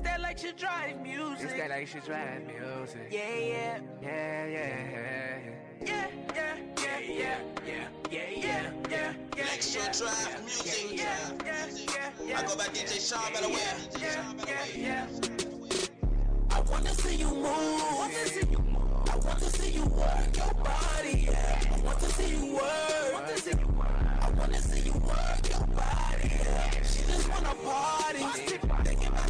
It's that like she drive music. It's that like she drive music. Yeah, yeah. Yeah, yeah, Yeah, yeah, yeah, yeah, yeah, yeah, yeah, yeah, yeah. Extra drive music. Yeah, yeah, yeah, yeah. I go by DJ Sean Better Way. Yeah, yeah, yeah. I wanna see you move. I want to see you work your body. Yeah. I want to see you work. I wanna see you work your body. Yeah. She just wanna party. Thinking about the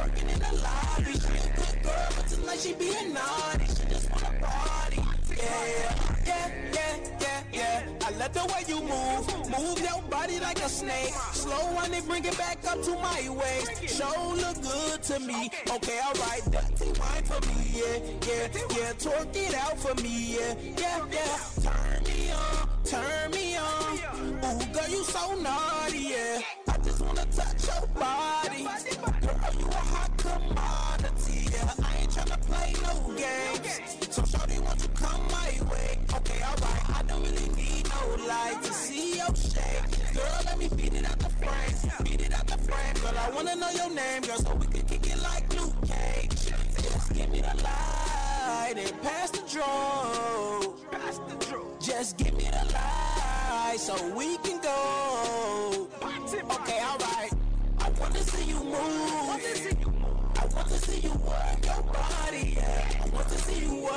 twerking in the lobby. She a good girl, but tonight she being naughty. She just wanna party. Yeah, yeah, yeah, yeah, yeah. I love the way you move. Move your body like a snake. Slow on it, bring it back up to my waist. Show look good to me. Okay, alright, dirty wine for me. Yeah, yeah, yeah. Twerk it out for me. Yeah, yeah, yeah. Turn me on, turn me on. Ooh, girl, you so naughty. Yeah, just wanna touch your body. Girl, you a hot commodity. Yeah, I ain't tryna play no games. So shorty, won't you come my way? Okay, alright, I don't really need no light to see your shape. Girl, let me beat it out the frame. Beat it out the frame. Girl, I wanna know your name, girl, so we can kick it like Luke Cage. Just give me the light and pass the truth. Just give me the light so we can go. Okay, alright. I wanna see you move. I want to see you work your body. Yeah. I want to see you work.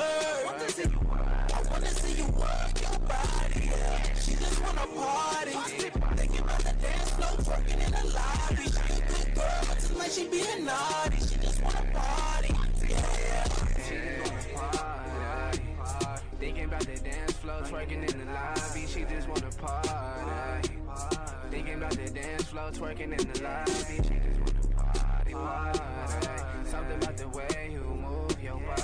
I wanna see you work your body. Yeah. She just wanna party. Thinking about the dance floor, twerking in the lobby. She a good girl, but tonight she being naughty. She just wanna party. Yeah. yeah. Thinking about the dance floor, twerking in the lobby. She just wanna party. Thinking about the dance floor, twerking in the lobby. She just wanna party, party. Something about the way you move your body.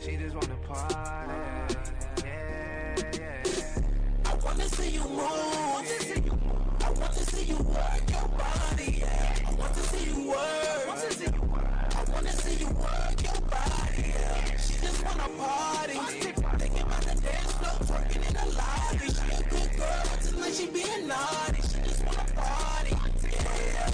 She just wanna party. Yeah, yeah. I wanna see you move. I want to see you work your body. Yeah. I want to see you work. I wanna see you work your body. She just wanna party. Floor, in the lobby. She a good girl, but tonight she being naughty. She just wanna party. Yeah.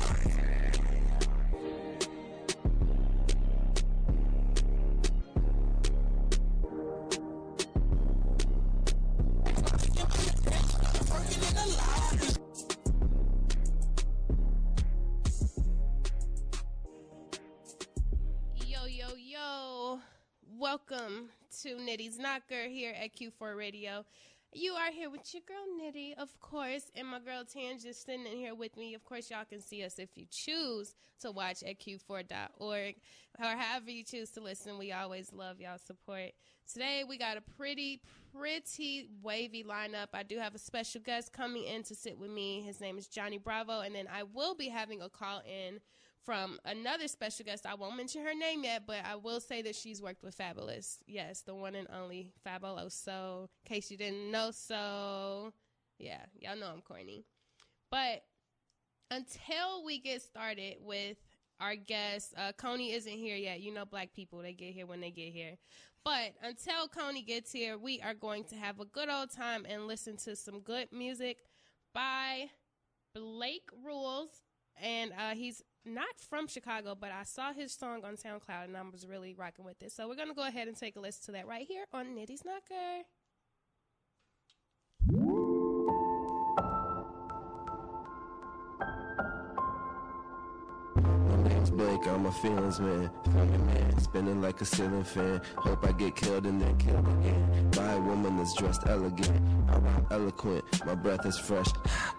Knocker here at Q4 Radio. You are here with your girl Nitty, of course, and my girl Tan just sitting in here with me. Of course, y'all can see us if you choose to watch at q4.org or however you choose to listen. We always love y'all support. Today, we got a pretty, pretty wavy lineup. I do have a special guest coming in to sit with me. His name is Johnny Bravo, and then I will be having a call in from another special guest. I won't mention her name yet, but I will say that she's worked with Fabolous. Yes, the one and only Fabuloso. In case you didn't know, so yeah, y'all know I'm corny. But until we get started with our guest, uh, Coney isn't here yet. You know, black people, they get here when they get here. But until Coney gets here, we are going to have a good old time and listen to some good music by Blake Rules. And uh, he's not from Chicago, but I saw his song on SoundCloud and I was really rocking with it. So we're going to go ahead and take a listen to that right here on Nitty's Knocker. My name's Blake, I'm a feelings man. Funny man, spinning like a ceiling fan. Hope I get killed and then killed again. By a woman that's dressed elegant. I rhyme eloquent, my breath is fresh.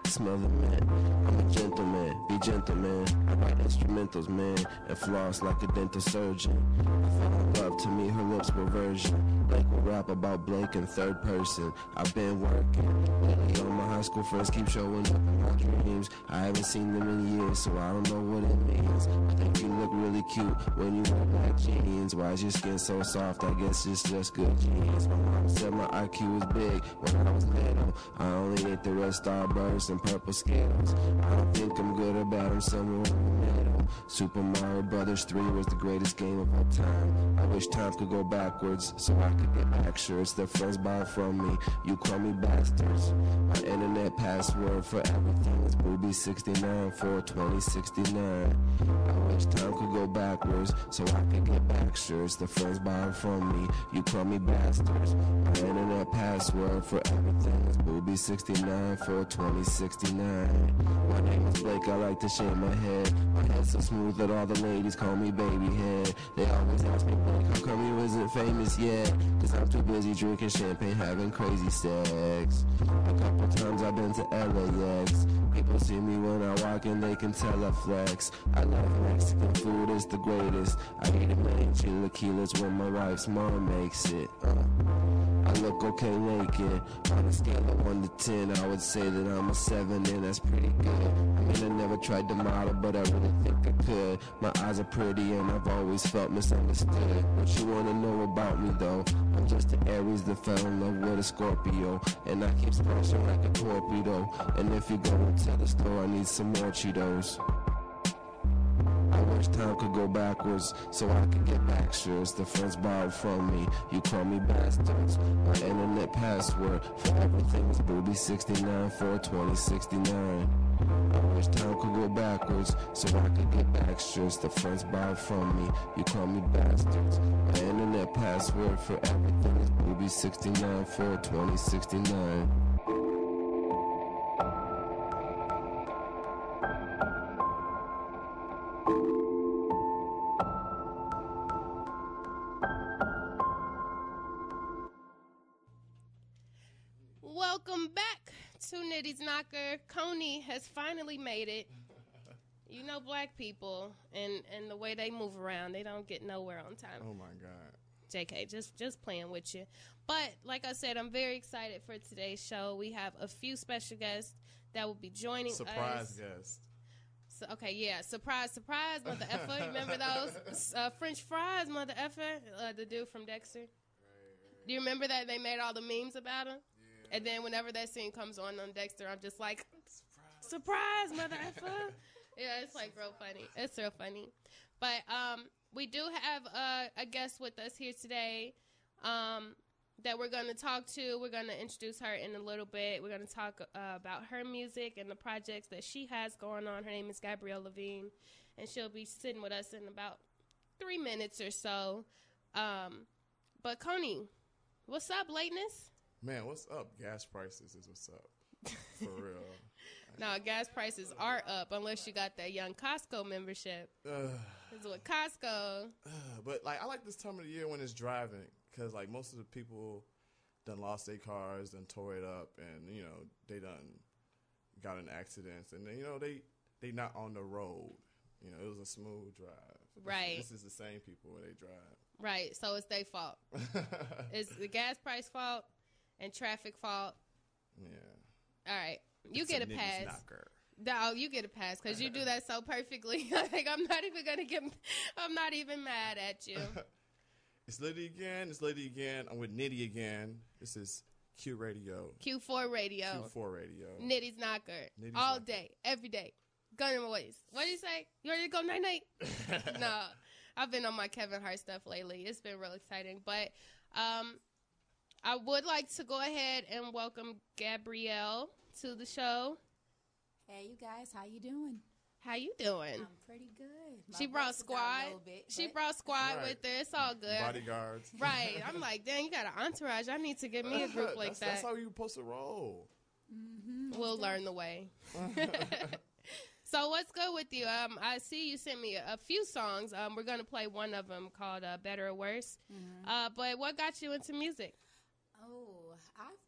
Smell the man. I'm a gentleman, be gentle man. I write instrumentals, man, and floss like a dental surgeon. I fell in love, to me her lips were virgin. Blake will rap about Blake in third person. I've been working. Lately, all my high school friends keep showing up in my dreams. I haven't seen them in years, so I don't know what it means. I think you look really cute when you wear black jeans. Why is your skin so soft? I guess it's just good genes. My mom said my IQ was big when I was little. I only ate the red starbursts and purple skittles. I don't think I'm good or bad, I'm somewhere in the middle. Super Mario Brothers 3 was the greatest game of all time. I wish time could go backwards so I could get back. It's their friends buy from me. You call me bastards. My internet password for everything is booby69 for 2069. I wish time could go backwards so I could get back. It's the friends buying from me. You call me bastards. My internet password for everything is booby69 for 2069. My name is Blake. I like to shave my head. My head's so that all the ladies call me baby head. They always ask me, Blake, how come you isn't famous yet? Cause I'm too busy drinking champagne, having crazy sex. A couple times I've been to LAX. People see me when I walk and they can tell I flex. I love Mexican food, it's the greatest. I eat a million chilaquiles when my wife's mom makes it. Uh. I look okay naked. On a scale of 1 to 10, I would say that I'm a 7, and that's pretty good. I mean, I never tried to model, but I really think I could. My eyes are pretty, and I've always felt misunderstood. What you wanna know about me, though? I'm just an Aries that fell in love with a Scorpio. And I keep splashing like a torpedo. And if you go the store, I need some more Cheetos. I wish time could go backwards so I could get back. Sure, the friends borrowed from me. You call me bastards. My internet password for everything is booby69 for 2069. I wish time could go backwards so I could get back. Sure, the friends borrowed from me. You call me bastards. My internet password for everything is booby69 for 2069. Welcome back to Nitty's Knocker. Coney has finally made it. You know, black people and and the way they move around, they don't get nowhere on time. Oh my god. JK, just just playing with you. But like I said, I'm very excited for today's show. We have a few special guests that will be joining us. Surprise us. guest. So, okay, yeah, surprise, surprise, mother effer. Remember those uh, French fries, mother effer? Uh, the dude from Dexter. Do you remember that they made all the memes about him? And then whenever that scene comes on on Dexter, I'm just like, surprise, mother effer. yeah, it's like real funny. It's real funny. But um, we do have a, a guest with us here today um, that we're going to talk to. We're going to introduce her in a little bit. We're going to talk uh, about her music and the projects that she has going on. Her name is Gabrielle Lavigne, and she'll be sitting with us in about three minutes or so. Um, but Coney, what's up, lateness? Man, what's up? Gas prices is what's up. For real. No, gas prices are up unless you got that young Costco membership. Ugh. Because with Costco, but like I like this time of the year when it's driving because like most of the people done lost their cars, done tore it up, and you know they done got in accidents, and then you know they they not on the road. You know it was a smooth drive. This- Right. This, is the same people when they drive. right? So it's their fault. it's the gas price fault and traffic fault. yeah. All right, you It's get a niggas pass. knocker. No, you get a pass because you do that so perfectly. like I'm not even gonna get. I'm not even mad at you. It's Liddy again. It's Liddy again. I'm with Nitty again. This is Q Radio. Q4 Radio, Q4 Radio. Nitty's knocker, Nitty's all knocker. day, every day. Gun in my waist. What do you say? You ready to go night night? no, I've been on my Kevin Hart stuff lately. It's been real exciting, but um, I would like to go ahead and welcome Gabrielle to the show. Hey, you guys, how you doing? How you doing? I'm pretty good. My she brought voice is out a squad. bit, she brought squad Right. with her. It's all good. Bodyguards. Right. I'm like, dang, you got an entourage. I need to get me a group like that's, that. That's how you supposed to roll. we'll learn the way. so what's good with you? Um, I see you sent me a, a few songs. Um, we're gonna play one of them called uh, "Better or Worse." Uh, but what got you into music?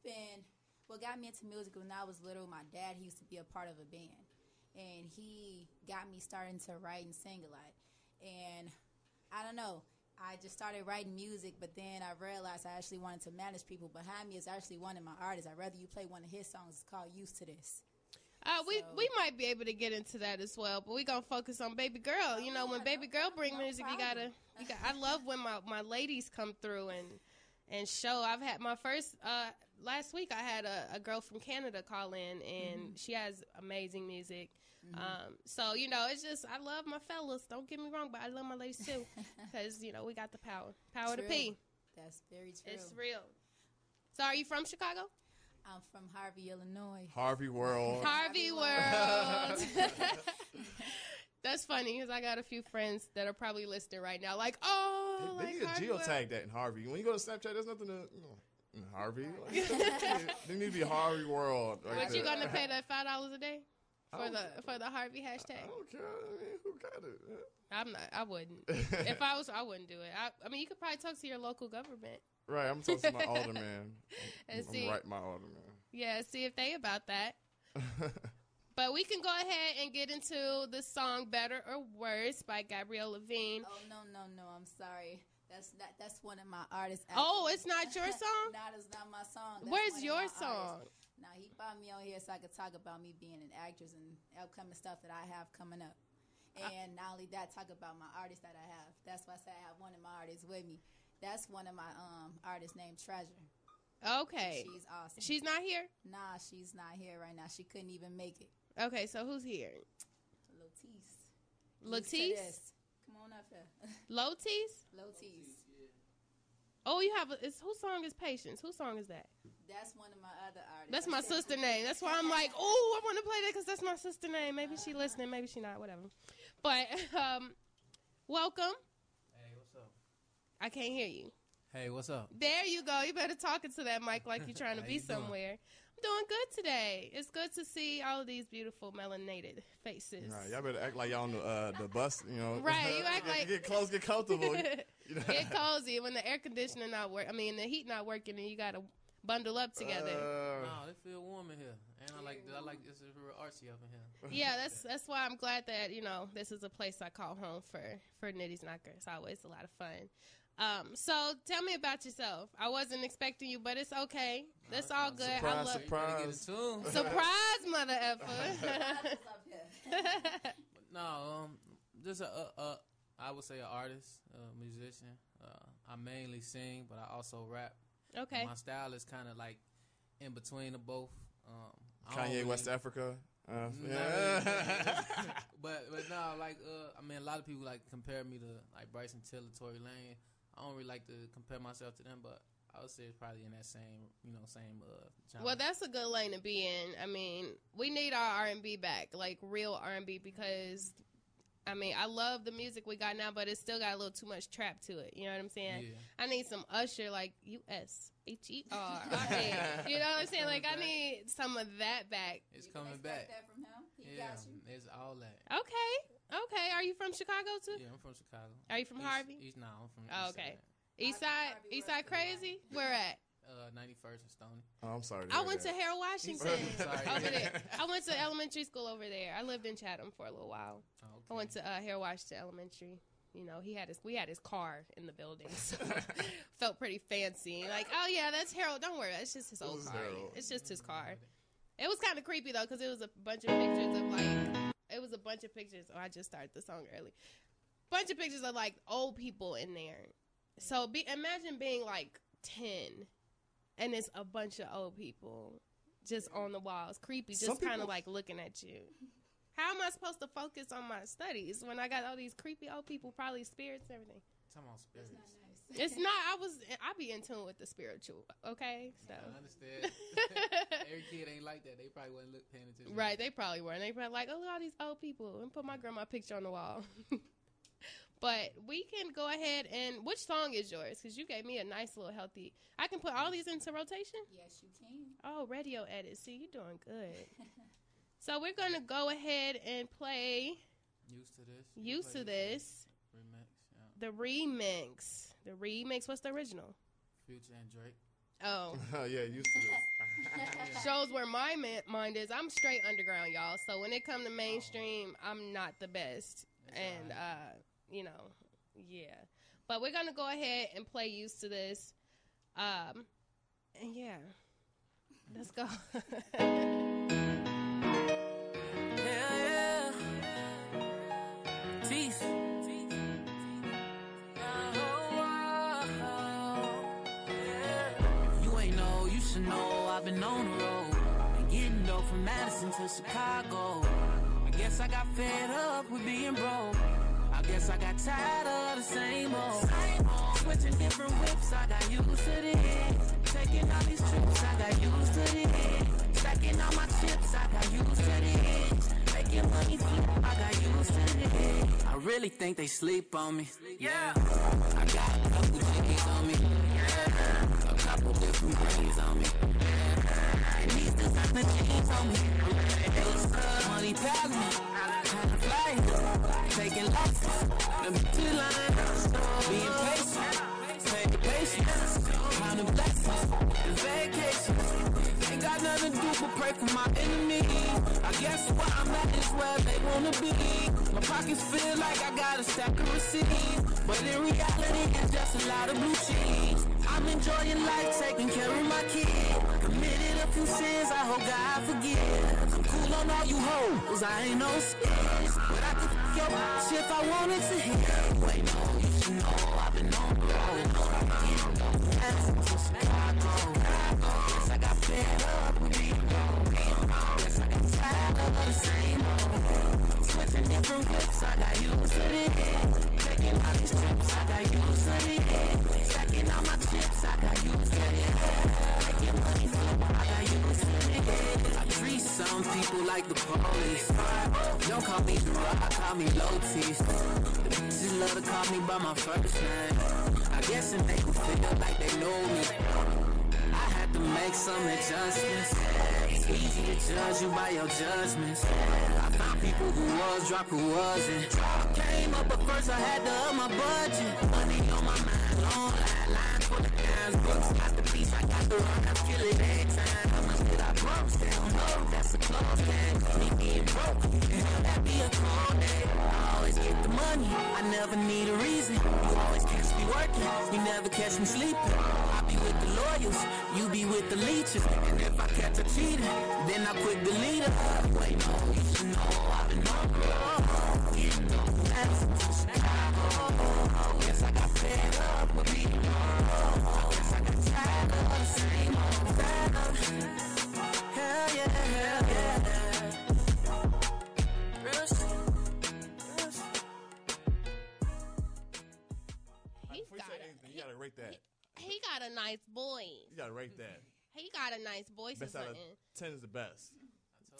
Oh, been. What got me into music when I was little, my dad he used to be a part of a band, and he got me starting to write and sing a lot. And I don't know, I just started writing music, but then I realized I actually wanted to manage people. Behind me is actually one of my artists. I'd rather you play one of his songs. It's called "Used to This." Uh, we So- we might be able to get into that as well, but we gonna focus on baby girl. You know, when yeah, baby no girl problem, bring no music, you gotta. You got. I love when my my ladies come through and and show. I've had my first uh last week. I had a, a girl from Canada call in, and Mm-hmm. she has amazing music. Um, so you know, it's just I love my fellas. Don't get me wrong, but I love my ladies too, because you know we got the power, power to True. P. That's very true. It's real. So, are you from Chicago? I'm from Harvey, Illinois. Harvey World. Harvey World. That's funny because I got a few friends that are probably listening right now, like, oh, They, they like need to geotag that in Harvey. When you go to Snapchat, there's nothing to you know, in Harvey. Like, they need to be Harvey World. Right But you gonna pay that five dollars a day for the care. for the Harvey hashtag? I don't care. I mean, who got it? I'm not. I wouldn't. if I was, I wouldn't do it. I, I mean, you could probably talk to your local government. Right, I'm talking to my alderman. I'm, And I'm see- right, my alderman. Yeah, see if they about that. But we can go ahead and get into the song "Better or Worse" by Gabrielle Lavigne. Oh no, no, no! I'm sorry. That's not. That's one of my artists. Oh, it's not your song? no, it's not my song. That's Where's your song? artists. Now he brought me on here so I could talk about me being an actress and upcoming stuff that I have coming up. And not only that, talk about my artists that I have. That's why I say I have one of my artists with me. That's one of my um artists named Treasure. Okay, She's awesome. she's not here. nah, she's not here right now. She couldn't even make it. Okay, so who's here? Lotis. Latisse, Come on up here. Lotis. Lotis. Oh, you have a, it's, whose song is Patience? Whose song is that? That's one of my other artists. That's my sister name. That's why I'm like, oh, I want to play that because that's my sister name. Maybe she listening, maybe she not, whatever. But um, welcome. Hey, what's up? I can't hear you. Hey, what's up? There you go. You better talk into that mic like you're trying to be you doing? somewhere. I'm doing good today. It's good to see all of these beautiful melanated faces. Right, y'all better act like y'all on the, uh, the bus, you know. Right, you act Get- like- get close, get comfortable. You know? Get cozy when the air conditioner not work. I mean, the heat not working, and you got to bundle up together. Uh, No, it feel warm in here, and I like I like it's real artsy up in here. yeah, that's that's why I'm glad that you know this is a place I call home for for Nitty's Knocker. It's always a lot of fun. Um, so tell me about yourself. I wasn't expecting you, but it's okay. That's all good. I Surprise, love surprise. Get in tune. surprise, mother effer. No, um, just a, a, a I would say an artist, a musician. Uh, I mainly sing, but I also rap. okay. My style is kind of like in between the both. Um, I Kanye, really- West Africa. Uh, yeah. really. but but no, like uh, I mean, a lot of people like compare me to like Bryson Tiller, Tory Lanez. I don't really like to compare myself to them, but I would say it's probably in that same you know same uh. Genre. Well, that's a good lane to be in. I mean, we need our R and B back, like real R and B, because I mean, I love the music we got now, but it's still got a little too much trap to it. You know what I'm saying? Yeah. I need some Usher, like U S H E R. You know what I'm saying? Like I need some of that back. It's You coming back. That from him. He Yeah, got you. it's all that. Okay, okay. Are you from Chicago too? Yeah, I'm from Chicago. Are you from East, Harvey? East, no, I'm from. Oh, East okay. East Side, Harvey East Side, crazy. Where at? Uh, 91st and Stony. Oh, I'm sorry. to I hear went to. Harold Washington Sorry. over there. I went to elementary school over there. I lived in Chatham for a little while. Oh, okay. I went to uh, Harold Washington Elementary. You know, he had his we had his car in the building, so felt pretty fancy. Like, oh yeah, that's Harold. Don't worry, it's just his old This is car. Harold. It's just his car. It was kind of creepy though, because it was a bunch of pictures of like, it was a bunch of pictures. Oh, I just started the song early. Bunch of pictures of like old people in there. So be imagine being like ten, and it's a bunch of old people just on the walls, creepy, Some just kind of like looking at you. How am I supposed to focus on my studies when I got all these creepy old people, probably spirits and everything? Talking about spirits. Not nice. It's not. I was. I be in tune with the spiritual. Okay, so I understand. Every kid ain't like that. They probably wasn't look, paying attention. right, they probably weren't. they probably like, oh, look at all these old people, and put my grandma picture on the wall. but we can go ahead and which song is yours? Because you gave me a nice little healthy. I can put all these into rotation. Yes, you can. Oh, radio edit. See, you're doing good. so we're gonna go ahead and play Used to this. "Used to This." Remix. Yeah. The remix. The remix. What's the original? Future and Drake. Oh, Oh, yeah, used to this. shows where my ma- mind is. I'm straight underground, y'all. So when it come to mainstream, I'm not the best. That's and alright. uh, you know, yeah. But we're gonna go ahead and play used to this. Um, and yeah, let's go. been on the road. Been getting dope from Madison to Chicago. I guess I got fed up with being broke. I guess I got tired of the same old. Switching different whips, I got used to this. Taking all these trips, I got used to this. Stacking all my chips, I got used to this. Making money flip, I got used to this. I really think they sleep on me. Yeah. I got a couple G's on me. Yeah. A couple different brains on me. And these designer jeans on me. Money past me. Time to fly. Taking losses. Let me to the line. Being patient. The patience. Counting blessings. And vacations. Ain't got nothing to do but pray for my enemies. I guess where I'm at is where they wanna be. My pockets feel like I got a stack of receipts. But in reality, it's just a lot of blue cheese. I'm enjoying life, taking care of my kids. Committed a few sins, I hope God forgives. I'm cool on all you hoes, I ain't no skins. But I could f your bitch if I wanted to hit. Wait, no, you should know I've been on the road. That's to Chicago. Yes, I got fed up with being gone. Yes, I got tired of the same old. Switching different whips, I got used to this. Taking all these trips, I got used to this. Stacking all my chips, I got people like the police. Don't call me Gerard, call me Lotis. The bitches love to call me by my first name. I guess it make them feel like they know me. I had to make some adjustments. It's easy to judge you by your judgments. I found people who was, dropped who wasn't. Came up, but first I had to up my budget. Money on my mind, long line, lines for the dimes, books. Got the beats, I got the rock, I feel it every time. They don't know, that's a close game. Me being broke, hell, that be a cold day. I always get the money, I never need a reason. You always catch me working, you never catch me sleeping. I be with the loyals, you be with the leeches. And if I catch a cheater, then I quit the leader. Wait, no, you know I've been on road. You know that's got a nice voice. You gotta rate that. He got a nice voice or out of something. ten is the best.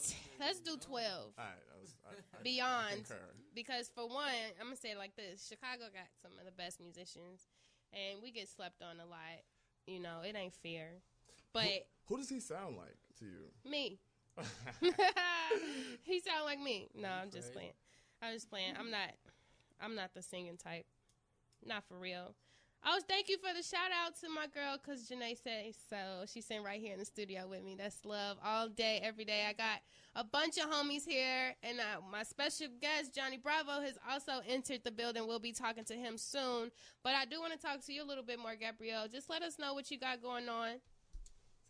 Let's do twelve. All right, I was, I, I, Beyond, I concur. because for one, I'm gonna say it like this: Chicago got some of the best musicians, and we get slept on a lot. You know, it ain't fair. But Who does he sound like to you? me, he sound like me. No, I'm just playing. I'm just playing. I'm not. I'm not the singing type. Not for real. I was thank you for the shout out to my girl because Janae said so. She's sitting right here in the studio with me. That's love all day, every day. I got a bunch of homies here, and uh, my special guest Johnny Bravo has also entered the building. We'll be talking to him soon. But I do want to talk to you a little bit more, Gabrielle. Just let us know what you got going on.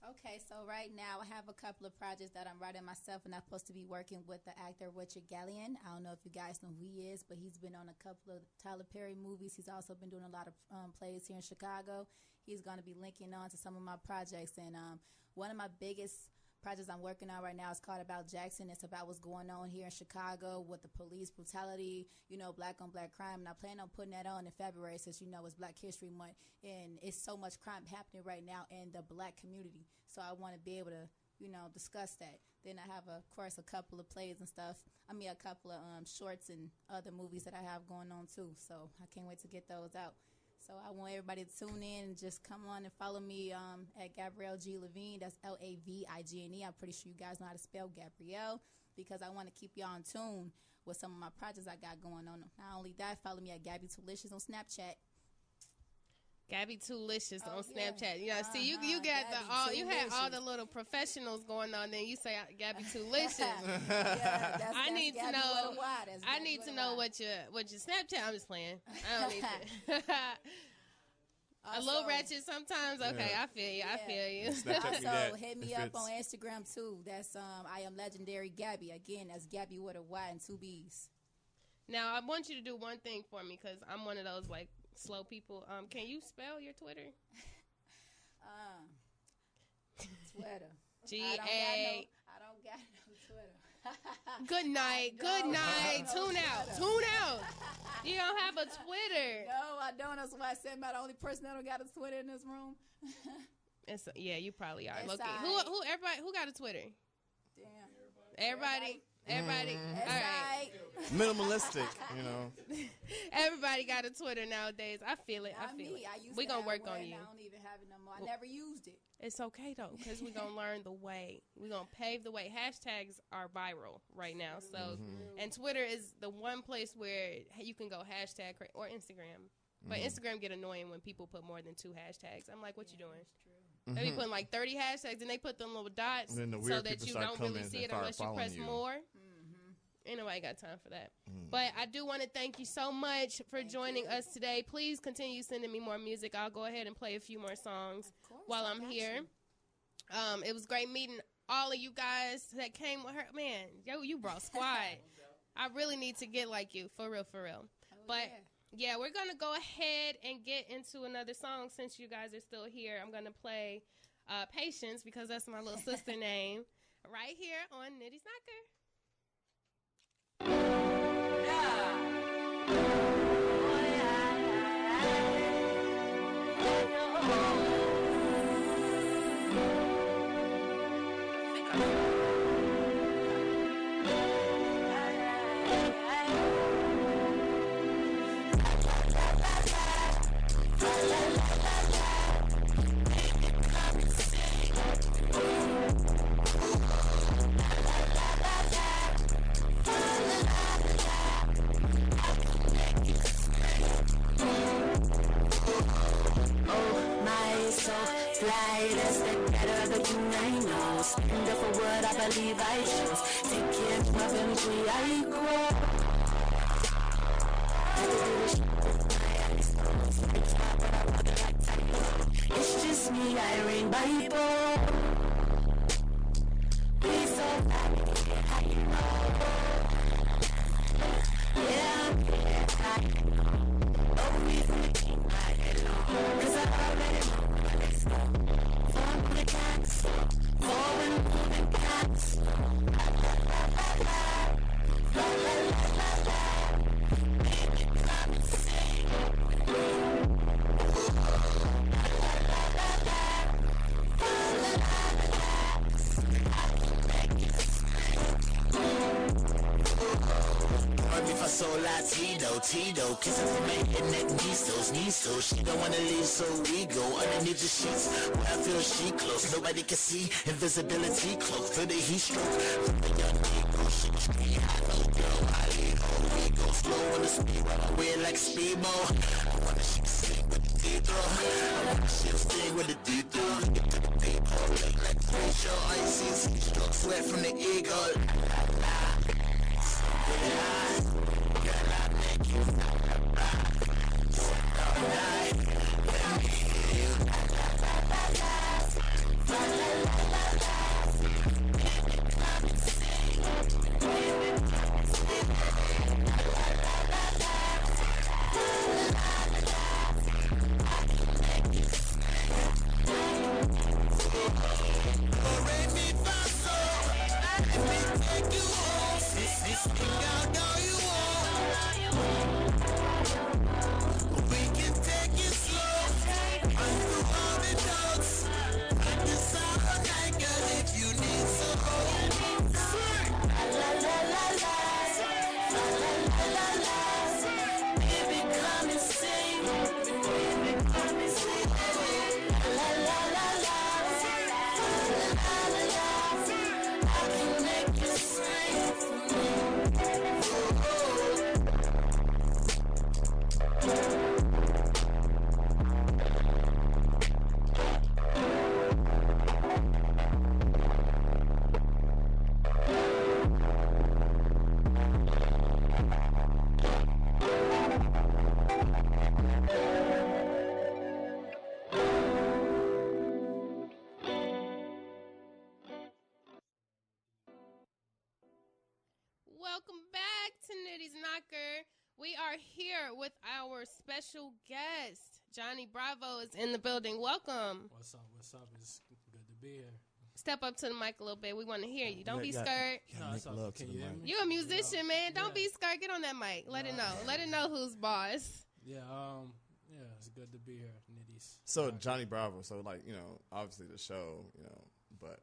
Okay, so right now I have a couple of projects that I'm writing myself, and I'm supposed to be working with the actor Richard Gallion. I don't know if you guys know who he is, but he's been on a couple of Tyler Perry movies. He's also been doing a lot of um, plays here in Chicago. He's going to be linking on to some of my projects, and um, one of my biggest projects I'm working on right now is called About Jackson. It's about what's going on here in Chicago with the police brutality, you know, black on black crime. And I plan on putting that on in February since, you know, it's Black History Month. And it's so much crime happening right now in the black community. So I want to be able to, you know, discuss that. Then I have, of course, a couple of plays and stuff. I mean, a couple of um, shorts and other movies that I have going on too. So I can't wait to get those out. So I want everybody to tune in and just come on and follow me um, at Gabrielle G. Lavigne. That's L A V I G N E. I'm pretty sure you guys know how to spell Gabrielle because I want to keep y'all in tune with some of my projects I got going on. Not only that, follow me at Gabby Tulicious on Snapchat. Gabby Toolicious Oh, on yeah. Snapchat. You know, see you you Uh-huh, got the Gabby all you had all the little professionals going on. Then you say Gabby Toolicious. Yeah, that's- I that's need to Gabby know. with a Y. That's I need to know what your what your Snapchat. I'm just playing. I don't need to. a little Also- ratchet sometimes. Okay, Yeah. I feel you. I feel you. Snapchat Also, hit me up on Instagram too. That's um, I am legendary Gabby. Again, that's Gabby with a Y and two B's. now I want you to do one thing for me because I'm one of those like slow people. Um, can you spell your Twitter? Um, Twitter. G I don't got no. A. I don't got no Twitter. Good night. Good night. no Tune out. Tune out. You don't have a Twitter. No, I don't. That's why I said I'm the only person that don't got a Twitter in this room. It's, yeah, you probably are. Loki. Who who everybody who got a Twitter? Damn. Everybody. Everybody. That's All right. right. Minimalistic, you know. Everybody got a Twitter nowadays. I feel it. I feel me. it. I used we to gonna work on you. I don't even have it no more. I never used it. It's okay though, because we're gonna learn the way. We're gonna pave the way. Hashtags are viral right now, so Mm-hmm. and Twitter is the one place where you can go hashtag or Instagram. But Mm-hmm. Instagram get annoying when people put more than two hashtags. I'm like, what you doing? They be putting like 30 hashtags and they put them little dots the so that you don't really see it unless you press you. more. Mm-hmm. Ain't nobody got time for that. Mm. But I do want to thank you so much for joining us today. Please continue sending me more music. I'll go ahead and play a few more songs course, while I I'm here. Um, it was great meeting all of you guys that came with her. Man, yo, you brought squad. I really need to get like you, for real, for real. Oh, But yeah. Yeah, we're gonna go ahead and get into another song since you guys are still here. I'm gonna play uh, "Patience" because that's my little sister name, right here on Nitty Knocker. Soul, fly, that's the better the thing I know. Stand up for what I believe I chose. Take care of my family, I grow. I do. I I. It's just me, Irene Bible. We so happy, you know? Yeah, I'm here, I Cats, forward moving cats. La la la la la, la la la la so Latino, Tito Kissing from my head, neck, knees, toes, knees, toes. She don't wanna leave, so we go Underneath the sheets, where I feel she close Nobody can see, invisibility cloak Feel the heat stroke, from the young Negro She was scream, hello girl, I lead her We go slow on the speed, while I wear like speedbo I wanna she sing with the Tito I wanna she'll sing with the Tito Get to the people, like like Rachel I see stroke, sweat from the eagle. La la la. Welcome Bye. Special guest. Johnny Bravo is in the building. Welcome. What's up? What's up? It's good to be here. Step up to the mic a little bit. We want to hear you. Don't Yeah, be yeah. scared. Yeah, No, make love to the you hear mic. me? You a musician, man. Don't Yeah. be scared. Get on that mic. Let it No. know. Let it know who's boss. Yeah, um, yeah, it's good to be here, Nitties. So Johnny Bravo. So like you know, obviously the show, you know, but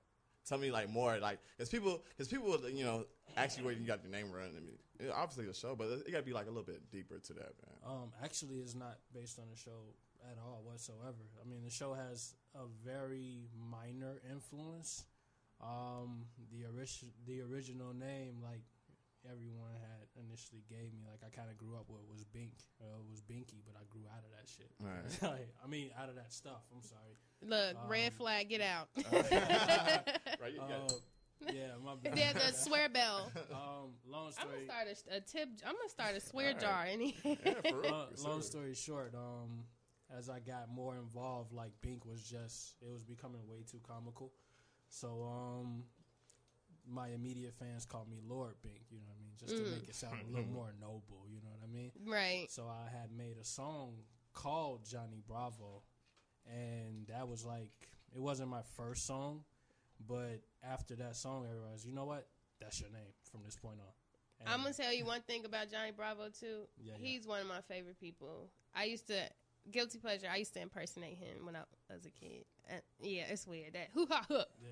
tell me like more like because people because people you know actually where you got your name run. I mean, obviously the show, but it got to be like a little bit deeper to that, man. Um, actually, it's not based on the show at all whatsoever. I mean, the show has a very minor influence. Um, the original the original name, like everyone had initially gave me, like I kind of grew up with was Bink. Uh, it was Binky, but I grew out of that shit. Right. Like, I mean, out of that stuff. I'm sorry. Look, red Um, flag. Get out. Right? You got Uh, yeah, my bad. There's a swear bell. Um, long I'm gonna start a, a tip. I'm gonna start a swear Alright. jar. Any. yeah, for real. long, long story short, um, as I got more involved, like Bink was just it was becoming way too comical. So um, my immediate fans called me Lord Bink. You know what I mean? Just to Mm. make it sound a little more noble. You know what I mean? right. So I had made a song called Johnny Bravo, and that was like it wasn't my first song, but after that song, I realized you know what? That's your name from this point on. And- I'm gonna tell you one thing about Johnny Bravo too. Yeah, yeah. He's one of my favorite people. I used to guilty pleasure. I used to impersonate him when I was a kid. Uh, yeah, it's weird that hoo ha hook. yeah.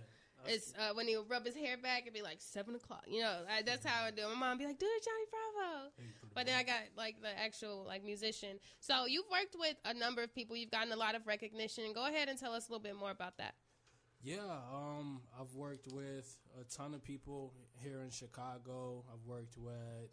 It's uh, when he would rub his hair back. It'd be like seven o'clock. You know, I, that's how I do. it. My mom be like, "Do it, Johnny Bravo." But then I got like the actual like musician. So you've worked with a number of people. You've gotten a lot of recognition. Go ahead and tell us a little bit more about that. Yeah, um, I've worked with a ton of people here in Chicago. I've worked with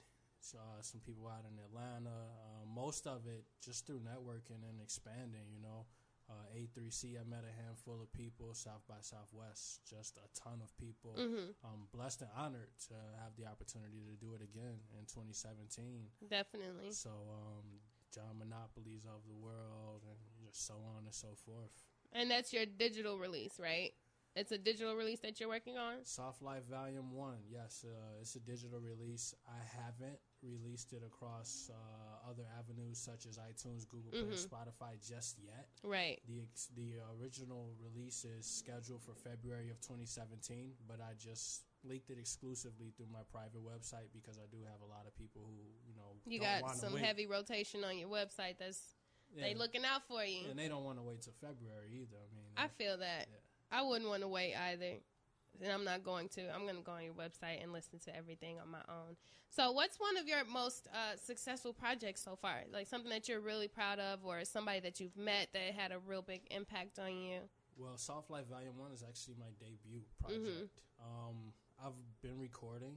uh, some people out in Atlanta. Uh, most of it just through networking and expanding. You know, uh, A3C. I met a handful of people. South by Southwest, just a ton of people. I'm blessed and honored to have the opportunity to do it again in 2017. Definitely. So, um, John Monopolies of the world, and just so on and so forth. And that's your digital release, right? It's a digital release that you're working on. Soft Life Volume One, yes, uh, it's a digital release. I haven't released it across uh, other avenues such as iTunes, Google Play, Spotify just yet. Right. The ex- the original release is scheduled for February of 2017, but I just leaked it exclusively through my private website because I do have a lot of people who you know You got some wait. heavy rotation on your website. That's they looking out for you. and they don't want to wait till February either. I mean, I feel that. Yeah. I wouldn't want to wait either. And I'm not going to. I'm going to go on your website and listen to everything on my own. So, what's one of your most uh, successful projects so far? Like something that you're really proud of, or somebody that you've met that had a real big impact on you? Well, Soft Life Volume One is actually my debut Mm-hmm. project. Um, I've been recording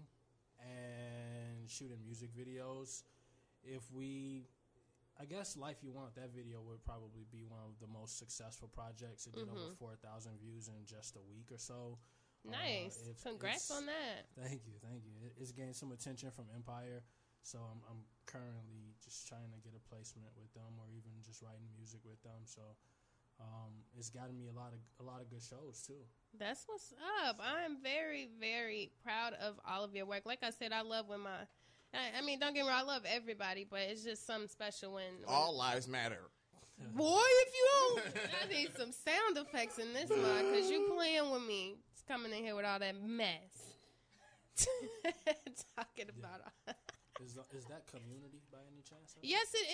and shooting music videos. If we, I guess, Life You Want that video would probably be one of the most successful projects. It did over Mm-hmm. four thousand views in just a week or so. Uh, Nice. Congrats on that. Thank you, thank you. It, it's gained some attention from Empire, so I'm, I'm currently just trying to get a placement with them, or even just writing music with them. So um, it's gotten me a lot of a lot of good shows too. That's what's up. I'm very, very proud of all of your work. Like I said, I love when my. I, I mean, don't get me wrong, I love everybody, but it's just something special when. when All lives matter. Boy, if you don't, I need some sound effects in this one because you playing with me. It's coming in here with all that mess. Talking about all. Is tha- is that community by any chance? Yes, it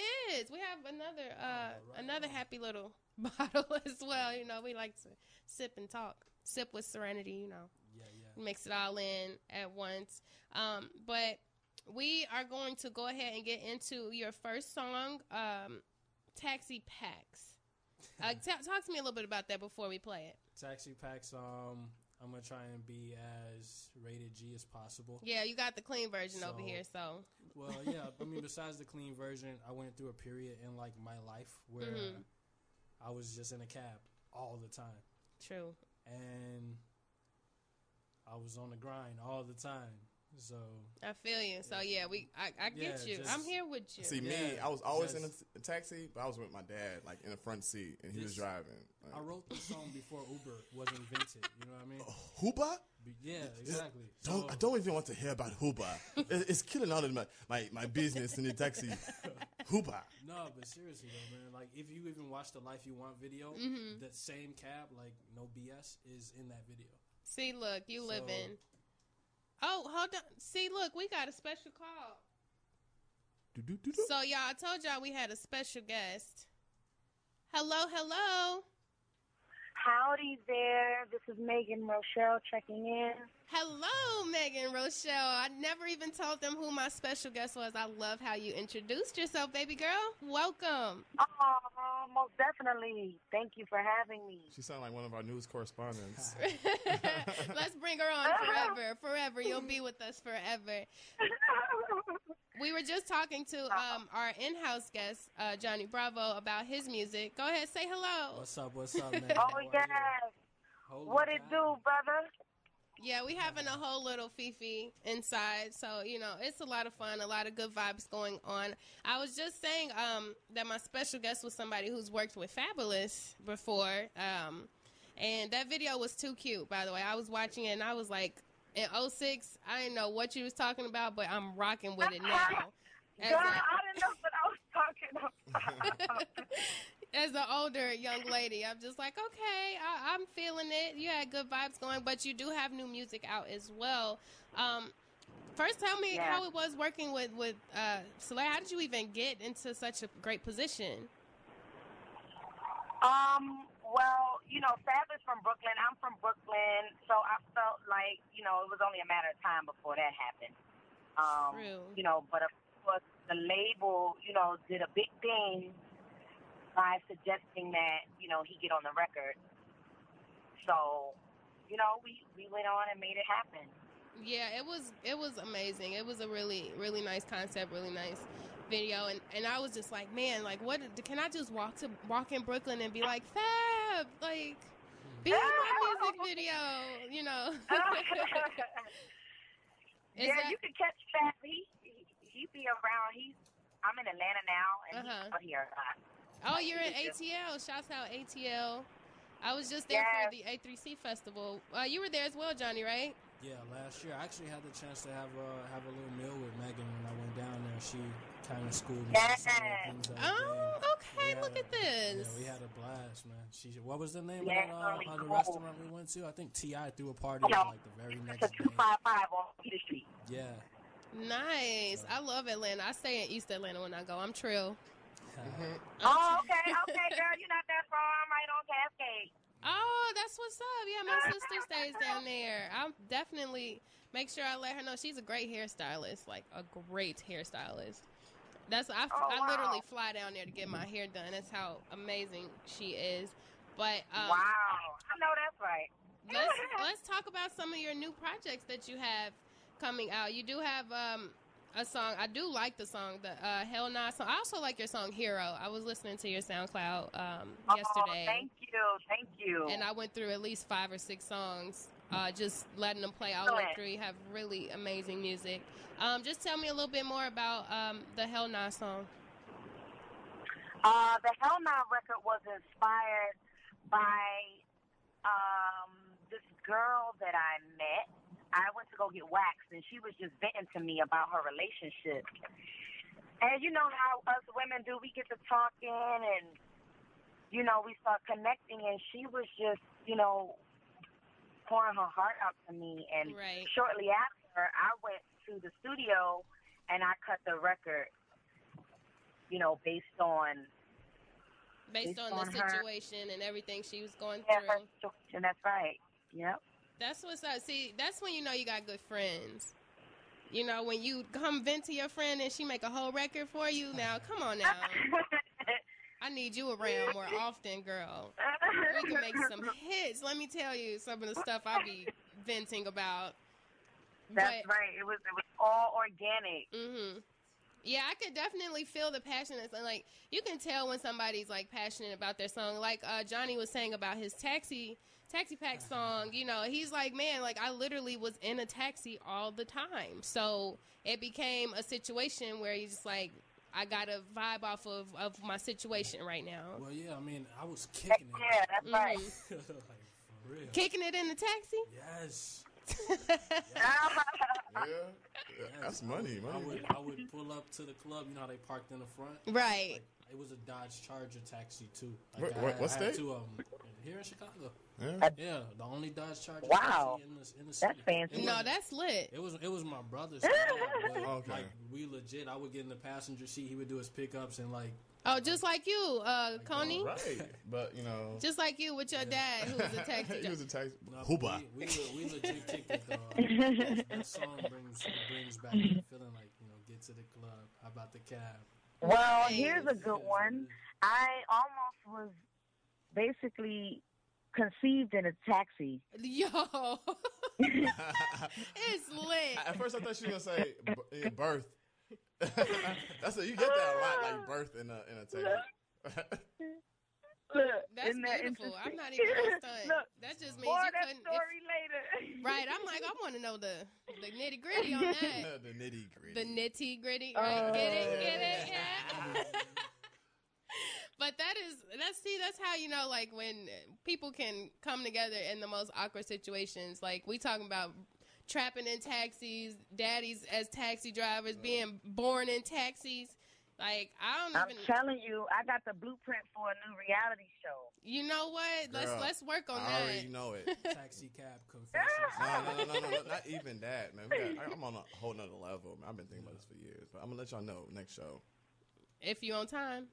is. We have another uh, right another on. happy little bottle as well. You know, we like to sip and talk, sip with serenity. You know, Yeah, yeah. mix it all in at once. Um, but we are going to go ahead and get into your first song, um, "Taxi Packs." Uh, ta talk to me a little bit about that before we play it. Taxi packs. Um, I'm gonna try and be as rated G as possible. Yeah, you got the clean version over here, so Well, yeah. I mean, besides the clean version, I went through a period in like my life where Mhm. I was just in a cab all the time. true. and I was on the grind all the time. So I feel you. So yeah, we I, I get Yeah, you. just- I'm here with you. See me, Yeah, I was always in a, just- taxi, but I was with my dad, like in the front seat, and he was This- driving. I wrote this song before Uber was invented. You know what I mean? Huba? Be- Yeah, exactly. Don't So- I don't even want to hear about Huba. It- it's killing all of my, my, my business in the taxi. Huba. No, but seriously though, man. Like, if you even watch the Life You Want video, Mm-hmm. that same cab, like no BS, is in that video. See, look, you So- living. Oh, hold on. See, look, we got a special call. Do-do-do-do. So, y'all, I told y'all we had a special guest. Hello, hello. Howdy there. This is Megan Rochelle checking in. Hello, Megan Rochelle. I never even told them who my special guest was. I love how you introduced yourself, baby girl. Welcome. Oh, most definitely. Thank you for having me. She sounded like one of our news correspondents. Let's bring her on forever. Forever. You'll be with us forever. We were just talking to um, our in-house guest, uh, Johnny Bravo, about his music. Go ahead, say hello. What's up? What's up, man? oh, How are you? yes. What it do, brother? Yeah, we having a whole little fifi inside, so you know it's a lot of fun, a lot of good vibes going on. I was just saying um, that my special guest was somebody who's worked with Fabolous before, um, and that video was too cute. By the way, I was watching it and I was like, in 06, I didn't know what you was talking about, but I'm rocking with it now. As Girl, a- I didn't know what I was talking about. as an older young lady, I'm just like, okay, I, I'm feeling it. You had good vibes going, but you do have new music out as well. Um, first, tell me Yeah. how it was working with with uh, Soleil. How did you even get into such a great position? Um, well, you know, Fab is from Brooklyn. I'm from Brooklyn, so I felt like, you know, it was only a matter of time before that happened. Um, True. You know, but of course, the label, you know, did a big thing by suggesting that, you know, he get on the record. So, you know, we, we went on and made it happen. Yeah, it was it was amazing. It was a really really nice concept, really nice video, and and I was just like, man, like what? Can I just walk to walk in Brooklyn and be like, Fab, like, be in my music video, you know? Yeah, that- you can catch Fab. He, he, he be around. He's, I'm in Atlanta now, and Uh-huh. he's out here a lot. Oh, you're in ATL. Shouts out ATL. I was just there for the A3C festival. Uh, you were there as well, Johnny, right? Yeah, last year I actually had the chance to have uh, have a little meal with Megan when I went down there. She kind of schooled me on some of things that I Oh, did. okay. Look at this. Yeah, we had a blast, man. She, what was the name Yeah, of, that, uh, really of the restaurant we went to? I think Ti threw a party Yeah. on like the very next It's a day. 255 on Peter Street. Yeah. Nice. I love Atlanta. I stay in East Atlanta when I go. I'm trill. Oh, okay, okay, girl. You're not that far. I'm right on Cascade. Oh, that's what's up. Yeah, my sister stays down there. I'll definitely make sure I let her know she's a great hairstylist, like a great hairstylist. That's I, Oh, I wow. literally fly down there to get my hair done. That's how amazing she is. But um, wow, I know that's right. let's let's talk about some of your new projects that you have coming out. You do have um, a song. I do like the song, the uh, Hell Nah song. I also like your song Hero. I was listening to your SoundCloud um, yesterday. Oh, thank you, thank you. And I went through at least five or six songs, uh, just letting them play all the way through. You have really amazing music. Um, just tell me a little bit more about um, the Hell Nah song. Uh, the Hell Nah record was inspired by um, this girl that I met. I went to go get waxed, and she was just venting to me about her relationship. And you know how us women do, we get to talking, and you know we start connecting, and she was just, you know, pouring her heart out to me. And Right. shortly after, I went to the studio and I cut the record. You know, based on Based Based on, on the her- situation and everything she was going yeah, through. And. That's right. Yep. That's what's up. See, that's when you know you got good friends. You know, when you come vent to your friend and she make a whole record for you. Now, come on now. I need you around more often, girl. We can make some hits. Let me tell you some of the stuff I be venting about. That's right. It was it was all organic. hmm Yeah, I could definitely feel the passion. It's like you can tell when somebody's like passionate about their song. Like uh, Johnny was saying about his taxi taxi pack song. You know, he's like, man, like I literally was in a taxi all the time. So it became a situation where he's just like, I got a vibe off of of my situation right now. Well, yeah, I mean, I was kicking it. Yeah, that's right. Mhm. like, for real. Kicking it in the taxi. Yes. Yeah, yeah, that's money, I would, I would pull up to the club. You know how they parked in the front? Right. Like, it was a Dodge Charger taxi too. What- I what- had- I had state? two of them here in Chicago. Yeah, the only Dodge Charger Wow. in the, in the That's fancy. It No, that's lit. It was it was my brother's car, Okay. like we legit. I would get in the passenger seat. He would do his pickups and like Oh, just like you, uh, Coney. Right, but you know, Just like you with your dad, who was a taxi he was a taxi. no, Hooba. We, we, we legit kicked it. Dog. that song brings brings back that feeling like you know get to the club. How about the cab? Well, Hey. here's a good one. I almost was basically conceived in a taxi. Yo, it's lit. At first, I thought she was gonna say birth. That's a, you get that a lot, like birth in a in a taxi. Look, That's isn't that beautiful. I'm not even gonna stunt. Look, That just means more you of that couldn't. if- story later. right, I'm like, I want to know the the nitty gritty on that. the nitty gritty. The nitty gritty, right? get it, oh, get it, Oh. yeah. But that is that's see that's how you know like when people can come together in the most awkward situations. Like we talking about trapping in taxis, daddies as taxi drivers, being born in taxis. Like I don't I'm even. telling you, I got the blueprint for a new reality show. You know what? Let's let's work on I already know it. Taxi cab confessions. No, no, no, no, no, no, not even that, man. We got, I'm on a whole nother level. Man. I've been thinking about this for years, but I'm gonna let y'all know next show. If you on time.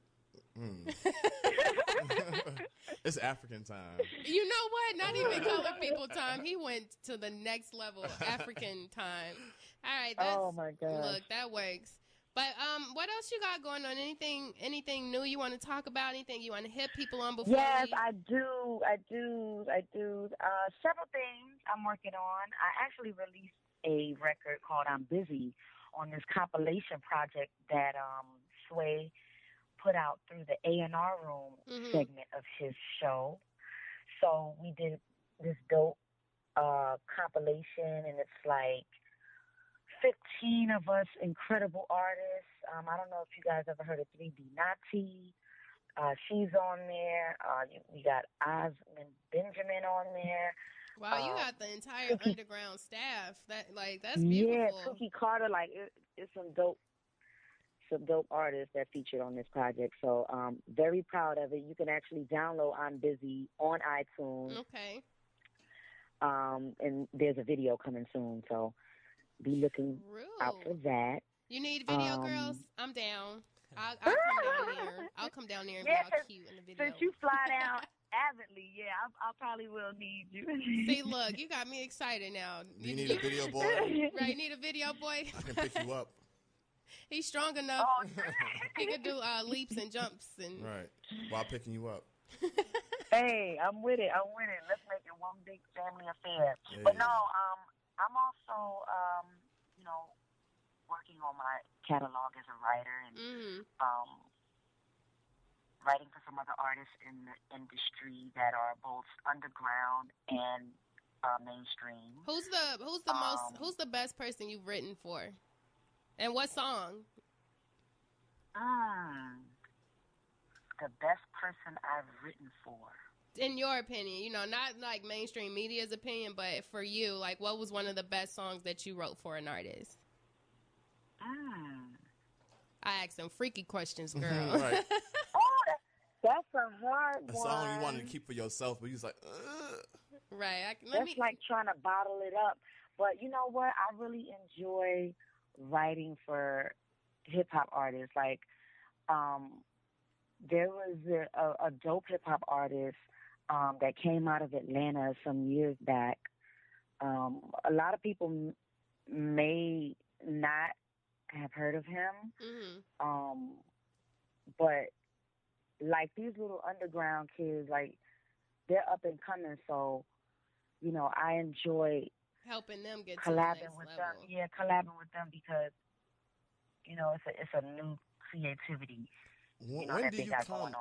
Mm. it's African time. You know what? Not even colored people time. He went to the next level, African time. All right, that's Oh, my gosh. Look, that works. But um, what else you got going on? Anything, anything new you want to talk about? Anything you want to hit people on before? Yes, we... I do. I do. I do. Uh, several things I'm working on. I actually released a record called "I'm Busy" on this compilation project that um, Sway put out through the A and R Room Mhm. segment of his show. So we did this dope uh, compilation, and it's like 15 of us incredible artists. Um, I don't know if you guys ever heard of 3D Na'Tee. Uh, she's on there. Uh, you, we got Osmond Benjamin on there. Wow, you uh, got the entire Cookie- underground staff. That like that's Yeah, beautiful. Cookie Carter. Like it, it's some dope, some dope artists that featured on this project. So um, very proud of it. You can actually download I'm Busy on iTunes. Okay. Um, and there's a video coming soon. So be looking out for that. You need video Um, girls? I'm down. I'll, I'll come down here. I'll come down there and Yeah, be all 'cause cute in the video. Since you fly down avidly, yeah, I, I probably will need you. See, look, you got me excited now. Do you need a video boy? Right, you need a video boy. I can pick you up. He's strong enough. Oh, He could do uh, leaps and jumps and Right. While picking you up. hey, I'm with it. I'm with it. Let's make it one big family affair. Yeah. But no, um, I'm also, um, you know, working on my catalog as a writer and mm, um, writing for some other artists in the industry that are both underground and uh, mainstream. who's the who's the Um, most who's the best person you've written for, and what song? Mm, the best person I've written for. In your opinion, you know, not like mainstream media's opinion, but for you, like, what was one of the best songs that you wrote for an artist? Mm. I asked some freaky questions, girl. right. Oh, that, that's a hard A one. song you wanted to keep for yourself, but you was like, Ugh. right. I, let That's me. like trying to bottle it up. But you know what? I really enjoy writing for hip hop artists. Like, um, there was a, a, a dope hip hop artist um, that came out of Atlanta some years back. Um, a lot of people m- may not have heard of him. hmm Um, but like these little underground kids, like they're up and coming. So, you know, I enjoy Helping them get to the collabing next with level. them. Yeah, collabing with them because, you know, it's a it's a new creativity. When, You know when that do they you got come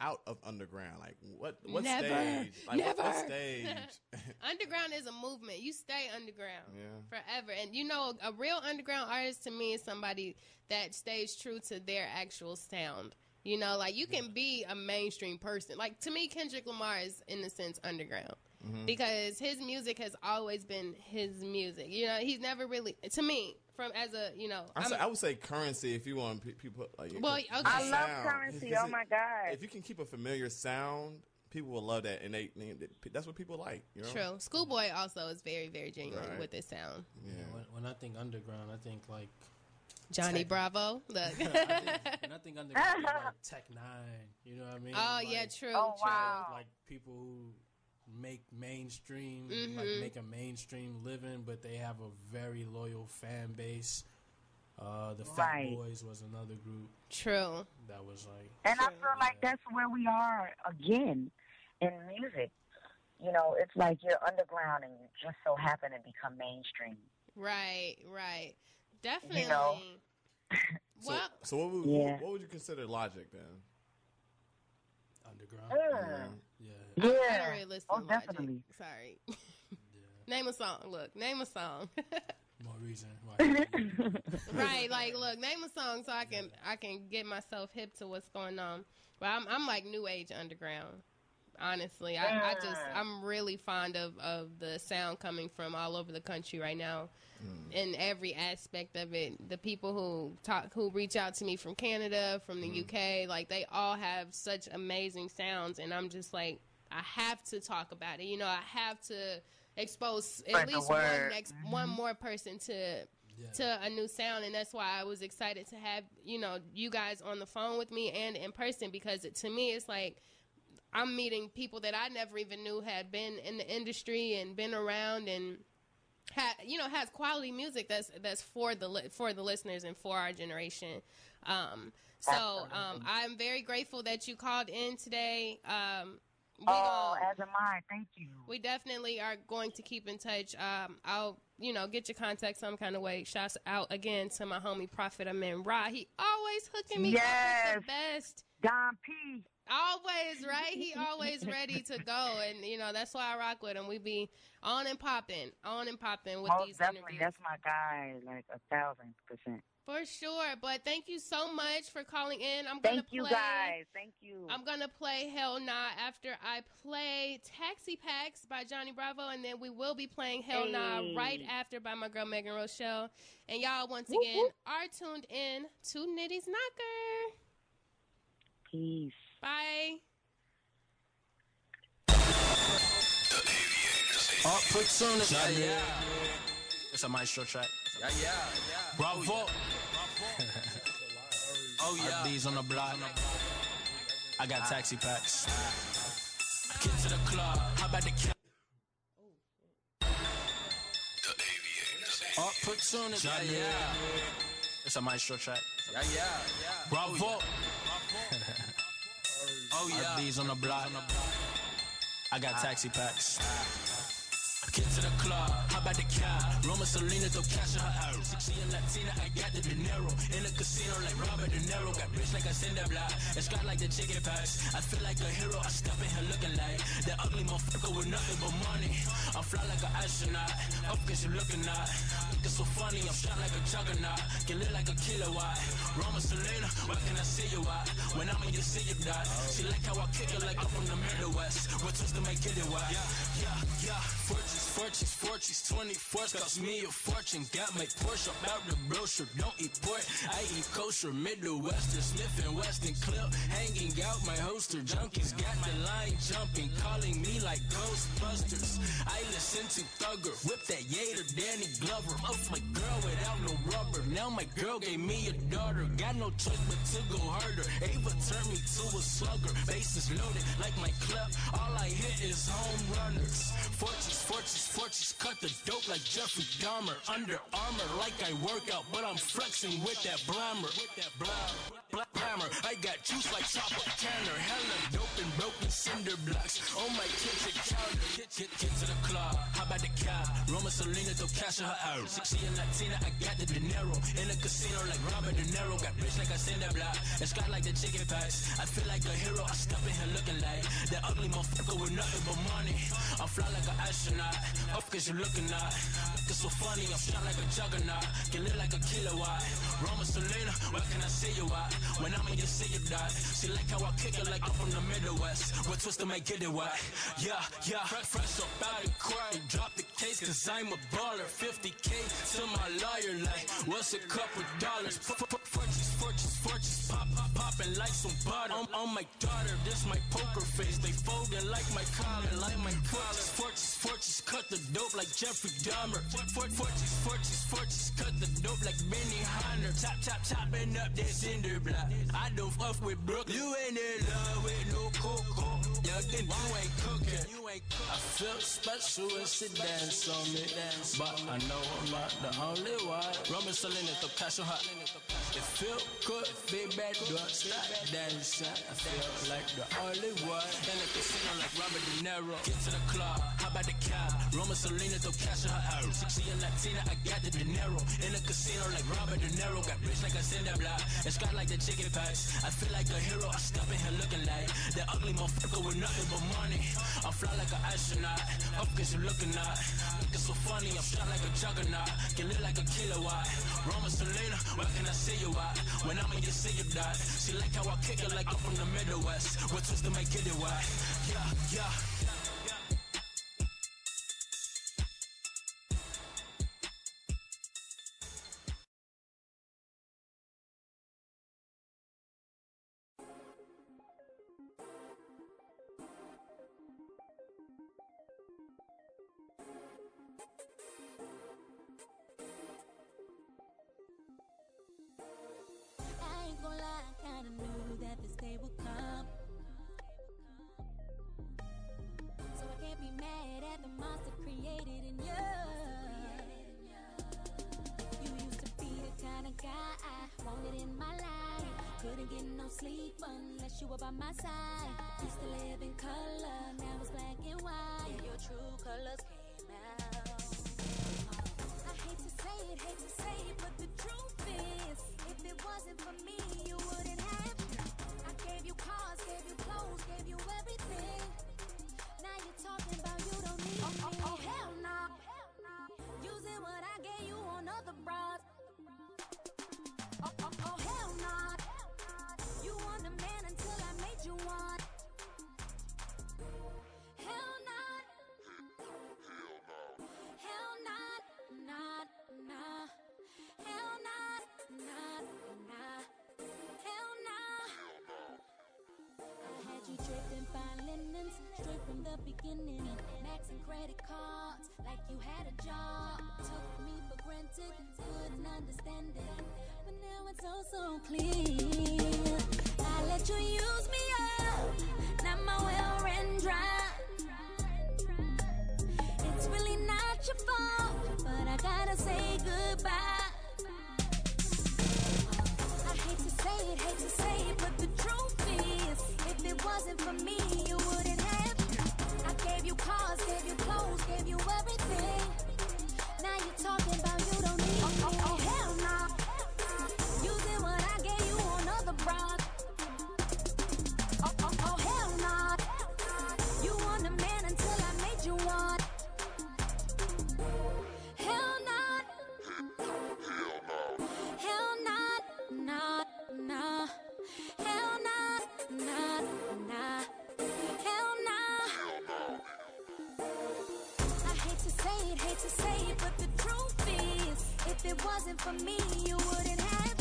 out of underground? Like what? What Never. stage? Like what, what Never. stage? Underground is a movement. You stay underground yeah. forever. And you know, a real underground artist to me is somebody that stays true to their actual sound. You know, like you can be a mainstream person. Like to me, Kendrick Lamar is in a sense underground Mm-hmm. because his music has always been his music. You know, he's never really to me from as a you know. I, say, I would say currency if you want people like. Well, okay. I love sound. currency. Oh my god. If you can keep a familiar sound people will love that, and they, they that's what people like. You know, True. Schoolboy also is very, very genuine Right. with his sound. Yeah. When, when I think underground, I think like Johnny Tech- Bravo. Look. I think, I think underground, like Tech N9ne. You know what I mean? Oh, Like- yeah, true, Oh, true. wow. Like people who make mainstream, Mhm. like make a mainstream living, but they have a very loyal fan base. Uh, the Fat Boys was another group True. that was like And I feel like that's where we are again in music. You know, it's like you're underground and you just so happen to become mainstream. Right, right. Definitely. You know. So, well, so what would Yeah. what, what would you consider Logic then? underground. Mm. Yeah, I don't really listen Oh, to Logic. definitely. Sorry. name a song. Look, name a song. more reason. Why right, like look, name a song so I can I can get myself hip to what's going on. But I'm I'm like new age underground. Honestly, I, I just I'm really fond of of the sound coming from all over the country right now, mm. in every aspect of it. The people who talk who reach out to me from Canada, from the mm. UK, like they all have such amazing sounds, and I'm just like I have to talk about it. You know, I have to expose at Spread least one word. next one more person to to a new sound and that's why I was excited to have you know you guys on the phone with me and in person because it, to me it's like I'm meeting people that I never even knew had been in the industry and been around and had you know has quality music that's that's for the li- for the listeners and for our generation. Um, so um, I'm very grateful that you called in today. Um, we Oh, gon- as am I. Thank you. we definitely are going to keep in touch. Um, I'll, you know, get your contact some kind of way. Shouts out again to my homie Prophet Amin Ra. He always hooking me up Yes. with the best. Don P. Always, right? He always ready to go. And, you know, that's why I rock with him. We be on and popping, on and popping with Most these definitely. interviews. That's my guy, like a thousand percent. For sure. But thank you so much for calling in. I'm going to Thank you play. guys. Thank you. I'm gonna play Hell Nah after I play Taxi Packs by Johnny Bravo, and then we will be playing Hell Nah right after by my girl Megan Rochelle. And y'all once Whoop, again whoop. are tuned in to Nitty's Knocker. Peace. Bye. Oh, Opportunity. Yeah, yeah. It's a maestro track. Yeah, yeah, yeah. Bravo. Oh yeah. RB's oh, on the block. I got ah. taxi packs. Ah. Get to the club. How about the cat? Opportunity. Oh, yeah, yeah. It's a maestro track. Yeah, yeah, yeah. Bravo. Oh yeah. Oh, RB's on the block. I got ah. taxi packs. Get to the club, how about the car? Roma Selena, throw cash in her out. She a Latina, I got the dinero. In the casino like Robert De Niro. Got rich like a cinder block. It's got like the chicken packs. I feel like a hero, I step in here looking like that ugly motherfucker with nothing but money. I fly like an astronaut. Up cause you looking at. Looking so funny, I'm shot like a juggernaut. Can lit like a kilowatt. Roma Selena, why can I see you at? When I'm in your city, dot. She like how I kick it like I'm from the Midwest. What twist to make it what? Yeah, yeah, yeah. Fortunes, fortunes, fortunes, 24s cost me a fortune. Got my Porsche up out the brochure. Don't eat pork, I eat kosher. Midwestern, Smith and Wesson clip. Hanging out my holster. Junkies got the line jumping, calling me like Ghostbusters. I listen to Thugger, whip that Yater, Danny Glover. Off my girl without no rubber. Now my girl gave me a daughter. Got no choice but to go harder. Ava turned me to a slugger. Bases loaded like my clip. All I hit is home runners. Fortunes, fortunes, fortunes. Cut the dope like Jeffrey Dahmer. Under armor like I work out, but I'm flexing with that blammer. With that blammer. Black hammer, I got juice like Chopper Tanner. Hella dope and broken cinder blocks on my kitchen counter. Get, get, get to the club, how about the car? Roma Selena, throw cash in her out. She a Latina, I got the dinero. In a casino like Robert De Niro. Got rich like a cinder block. It's got like the chicken packs. I feel like a hero, I step in here looking like that ugly motherfucker with nothing but money. I fly like an astronaut, up cause you looking at. Looking so funny, I'm shot like a juggernaut. Get lit like a kilowatt. Roma Selena, where can I see you at? When I'm in your city, dot. She like how I kick it like I'm from the Midwest. What twist to make it what? Yeah, yeah. Fresh, fresh up out of court. Drop the case cause I'm a baller. 50k to my lawyer, like, what's a couple dollars? Fortunes, fortunes, fortunes, pop, pop popping like some butter. I'm on my daughter, this my poker face. They folding like my collar, like my collar. Forties, forties, cut the dope like Jeffrey Dahmer. Forties, forties, forties, cut the dope like Benny Hunter. Chop, chop, chopping up that cinder block. I don't fuck with Brooklyn. You ain't in love with no cocoa. Then you ain't cooking. I feel special when she dance on me. But I know I'm not the only one. Roman Selena, the passion hot. It feel good, baby, don't stop dancing. I feel like the only one. In the casino like Robert De Niro. Get to the club, how about the cab? Roman Selena, throw cash in her out. She a Latina, I got the dinero. In the casino like Robert De Niro. Got rich like a cinder block. It's got like the chicken packs. I feel like a hero. I step in here looking like the ugly motherfucker with nothing but money. I fly like an astronaut. Up cause you looking at. Looking so funny. I'm shot like a juggernaut. Can live like a kilowatt. Roman Selena, where can I see you at? When I'm in your city, dot. She like how I kick it like I'm from the Middle West. What twist to make it wet? Yeah, yeah. Be at the monster created in you. You used to be the kind of guy I wanted in my life. Couldn't get no sleep unless you were by my side. Used to live in color, now it's black and white. Your true colors came out. I hate to say it, hate to say it, but the truth is, if it wasn't for me, in fine linens, straight from the beginning. Maxing credit cards, like you had a job. Took me for granted, couldn't understand it. But now it's all so clear. I let you use me up, now my well ran dry. It's really not your fault, but I gotta say goodbye. I hate to say it, hate to say it, but the truth if it wasn't for me, you wouldn't have. I gave you cars, gave you clothes, gave you everything. Now you're talking hate to say it, but the truth is, if it wasn't for me, you wouldn't have.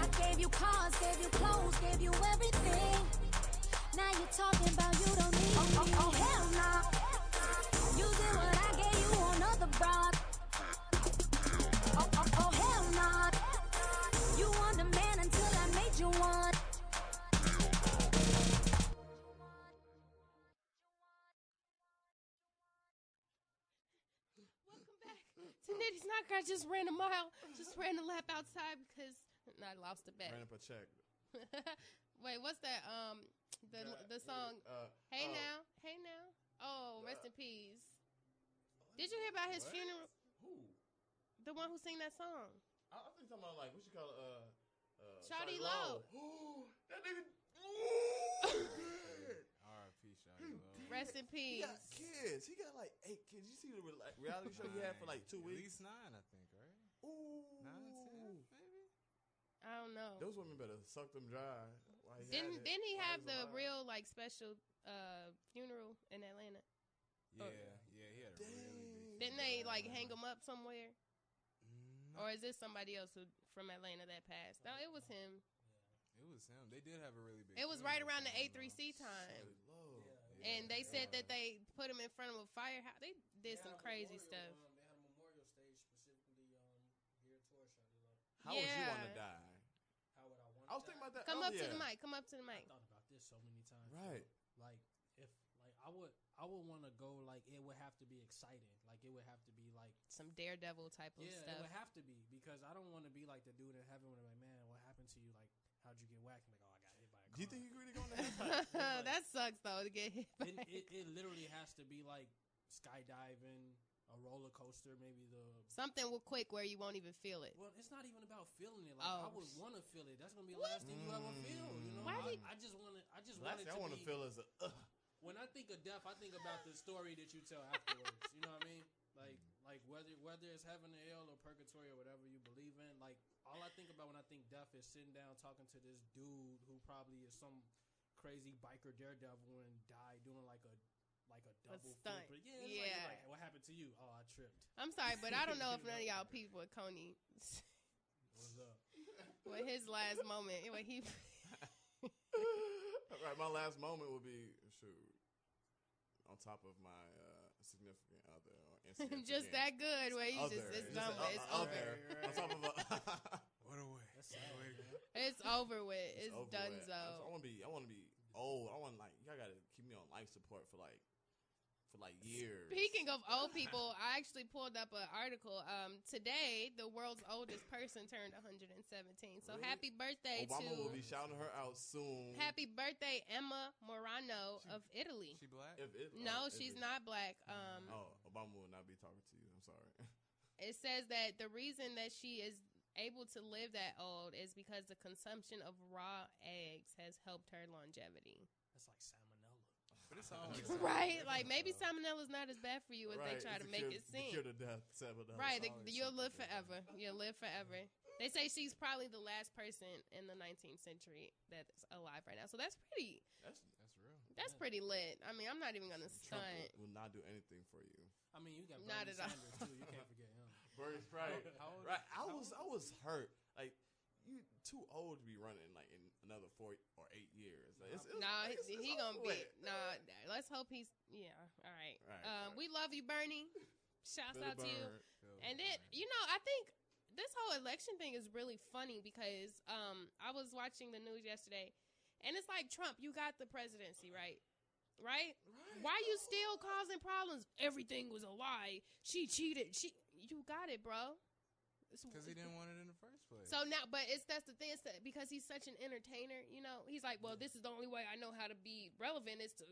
I gave you cars, gave you clothes, gave you everything. Now you're talking about you don't need oh, oh, oh, hell nah. I just ran a mile, just ran a lap outside because I lost a bet. Ran up a check. Wait, what's that? Um, the Yeah, the song. uh, hey oh. now, hey now. Oh, rest in peace. Did you hear about his What? funeral? Who? The one who sang that song. I, I think talking about like what you call it, uh, uh, Shawty Shawty Lo. that nigga. R.I.P. Shawty Lo. Rest in He peace. got kids. He got like eight kids. You see the re- like, reality show he had for like two weeks. At weeks? least nine, I think, right? Ooh. Nine, ten, maybe. I don't know. Those women better suck them dry. while he Didn't had didn't he have the alive. real like special uh funeral in Atlanta? Yeah, Oh. yeah, he had a really big. Didn't they like hang him up somewhere? Or is this somebody else who from Atlanta that passed? No, it was him. It was him. They did have a really big. It was film right around the A3C time. Yeah. And they said that they put him in front of a firehouse. They did some crazy stuff. Um, they had a memorial stage specifically um, geared towards Shawty Lo. How would you want to die? How would I want? I was thinking about that. Come up to the mic. Come up to the mic. I thought about this so many times. Right. Like if like I would I would want to go like it would have to be exciting. Like it would have to be like Some daredevil type of yeah, stuff. it would have to be because I don't want to be like the dude in heaven when they're like, man, what happened to you? Like, how'd you get whacked? I'm like, oh, I Do you think you really going to heaven? that That sucks though to get hit. By. it, it, it literally has to be like skydiving, a roller coaster, maybe the. Something will quick where you won't even feel it. Well, it's not even about feeling it. Like I Oh. would want to feel it. That's gonna be the last thing you ever feel. You mm. know, Why I, did- I just want to. I just Last want it thing to I want to feel is a. Ugh. when I think of death, I think about the story that you tell afterwards. you know what I mean? Like, like whether whether it's heaven or hell or purgatory or whatever you believe in. Like, all I think about when I think death is sitting down talking to this dude who probably is some crazy biker daredevil and died doing like a like a double stunt. flip. Yeah, it's Yeah. Like, like, what happened to you? Oh, I tripped. I'm sorry, but I don't know if none of y'all people with Coney What's up? with his last moment when he right, my last moment would be shoot on top of my uh, significant other or insignificant just that good where you other. just it's Just done a- with. It's a- over. other. on top of a. What a way. That's sad, Way to go. It's over with. It's, over done with. I want to be. I want to be old. I want like y'all got to keep me on life support for like for like years. Speaking of old people, I actually pulled up an article. Um, today, the world's oldest person turned 117. So Really? happy birthday Obama to will be shouting her out soon. happy birthday Emma Morano of Italy. She black? If it, No, oh, she's if not black. Um, Oh, Obama will not be talking to you. I'm sorry. it says that the reason that she is able to live that old is because the consumption of raw eggs has helped her longevity. That's like salmonella. But it's always Right? Like maybe salmonella's not as bad for you as right, they try it's to make cure, it the seem. Cure to death. Salmonella. Right, the, you'll live forever. You'll live forever. They say she's probably the last person in the 19th century that's alive right now. So that's pretty. That's That's real. That's pretty lit. I mean, I'm not even gonna Trump stunt. will, will not do anything for you. I mean, you got Bernie Not at all. Sanders too. You can't forget him. Bernie's right. How old- right. I how was I was hurt. Like you too old to be running like in another four or eight years. Like, it's, it's, Nah, it's, he, he gonna be. Nah, let's hope he's. Yeah, all right. Right, um, right. we love you, Bernie. Shouts out to you. And then you know, I think this whole election thing is really funny because um, I was watching the news yesterday, and it's like Trump, you got the presidency, right? Right? Why you still causing problems? Everything was a lie. She cheated. She, you got it, bro. It's- Because he didn't want it in the first place. so now, but it's that's the thing. It's that because he's such an entertainer, you know. He's like, well, this is the only way I know how to be relevant is to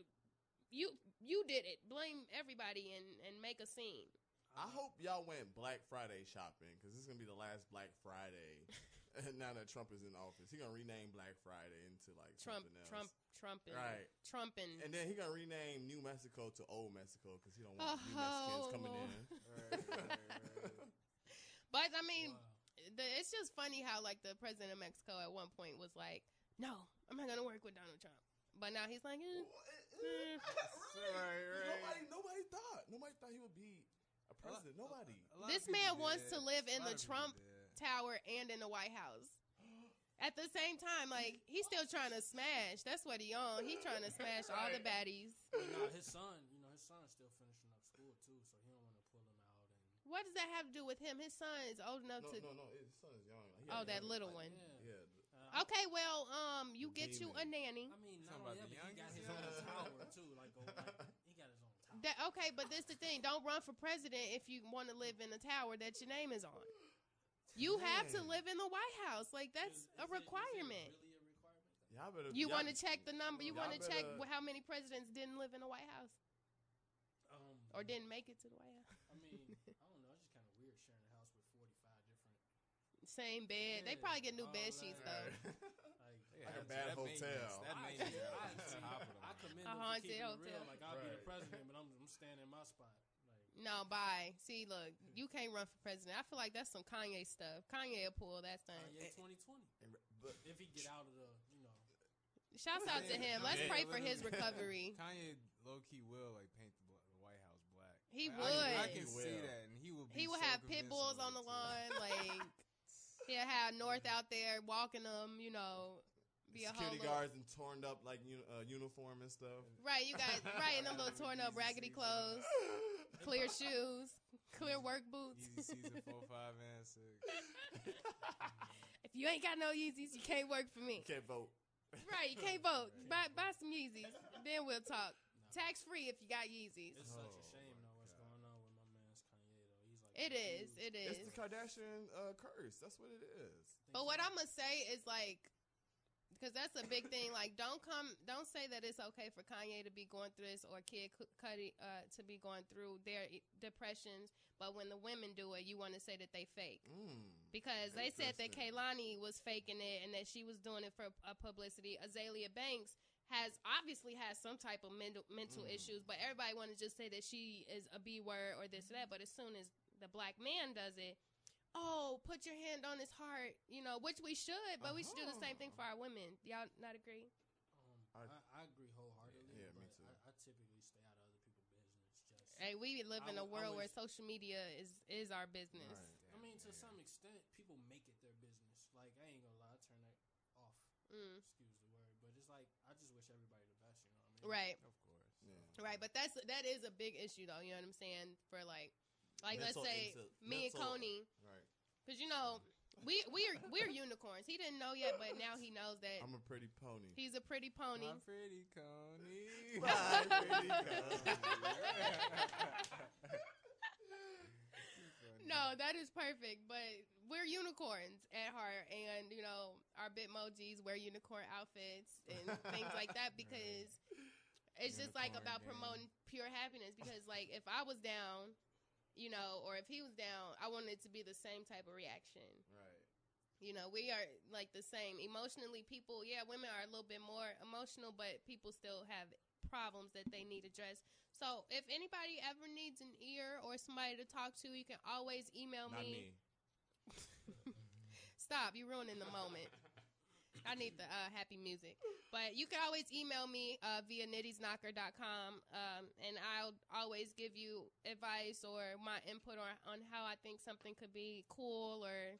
you. You did it. Blame everybody and and make a scene. I hope y'all went Black Friday shopping because this is gonna be the last Black Friday. now that Trump is in office, he gonna rename Black Friday into like Trump, something else. Trump, Trump, and Right. Trump and And then he gonna rename New Mexico to Old Mexico because he don't Oh, want new oh, Mexicans coming Lord. in. Right, right, right. But I mean, the, it's just funny how like the president of Mexico at one point was like, "No, I'm not gonna work with Donald Trump," but now he's like, eh, eh. Nobody, nobody thought. Nobody thought he would be a president. Nobody. A lot "This man wants did. to live in the Trump did. Tower and in the White House." At the same time, like he's still trying to smash. That's what he on. He's trying to smash all the baddies. But no, his son, you know, his son's still finishing up school too, so he don't want to pull him out. And What does that have to do with him? His son is old enough No, to. no, no. His son is young. He Oh, that young- little like, one. Yeah. uh, Okay, well, um, you get you a nanny. I mean, not Talking only about that, but he got his own tower too. Like, oh, like, he got his own tower. That, okay, but this the thing. Don't run for president if you want to live in a tower that your name is on. You have to live in the White House. Like that's Is- is a it- is it requirement. really a requirement? Y'all better. You y'all- want to check the number. You want to check how many presidents didn't live in the White House Um, or didn't make it to the White House. I mean, I don't know. It's just kind of weird sharing a house with forty-five different. Same bed. They probably get new all bed that. sheets though. Like, Yeah, Like a bad that maintenance- hotel. That I, maintenance is I, on see, top of them. I commend A haunted hotel. real. Like, I'll be the president, but I'm, I'm standing in my spot. Like, No, bye. See, look, you can't run for president. I feel like that's some Kanye stuff. Kanye will pull that thing. Kanye 2020. And- But If he get out of the, you know, Shouts out to him. Let's pray for his recovery. Kanye low key will like paint the, bla- the White House black. He Like, I can- I can He see will. that, and he will. Be He will so have pit bulls on the too. lawn, like he'll have North out there walking them, you know, Be a security whole guards and torn up like uni- uh, uniform and stuff. Right, you guys, right, and them little torn up raggedy clothes, clear shoes, clear work boots. Yeezy season four, five, and six. if you ain't got no Yeezys, you can't work for me. You can't vote. Right, you can't vote. Buy, buy some Yeezys, then we'll talk. Tax free if you got Yeezys. It's such a shame though what's going on with my man's Kanye though. He's like It is, it is. It's the Kardashian uh, curse. That's what it is. But what I'm gonna say is like, because that's a big thing. Like, don't come, don't say that it's okay for Kanye to be going through this or Kid Cudi uh, to be going through their depressions. But when the women do it, you want to say that they fake Mm. because they said that Interesting. Kehlani was faking it and that she was doing it for uh, publicity. Azealia Banks has obviously has some type of mental mental Mm. issues, but everybody want to just say that she is a B word or this or that. But as soon as the black man does it, oh, put your hand on his heart, you know, which we should, but we should do the same thing for our women. Y'all not agree? Um, I, I agree wholeheartedly. Yeah, me but too. I, I typically stay out of other people's business. Just Hey, we live in I a w- I world where social media is is our business. I mean, to some extent, people make it their business. Like I ain't gonna lie, I turn that off. Mm. Excuse the word, but it's like I just wish everybody the best. You know what I mean? Right. Of course. Yeah. Right, but that's that is a big issue though. You know what I'm saying? For like, like Mental let's say into- me and Coney, Right. because you know we we're we're unicorns. He didn't know yet, but now he knows that I'm a pretty pony. he's a pretty pony. My pretty Coney. My pretty Coney. No, that is perfect. But we're unicorns at heart, and you know our Bitmojis wear unicorn outfits and things like that because it's just like about promoting pure happiness. Because like if I was down, you know, or if he was down, I wanted it to be the same type of reaction. Right. You know, we are like the same emotionally. People, yeah, women are a little bit more emotional, but people still have problems that they need addressed. So, if anybody ever needs an ear or somebody to talk to, you can always email Not me. me. Stop, you're ruining the moment. I need the uh, happy music. But you can always email me uh, via nittiesknocker.com, um, and I'll always give you advice or my input on, on how I think something could be cool or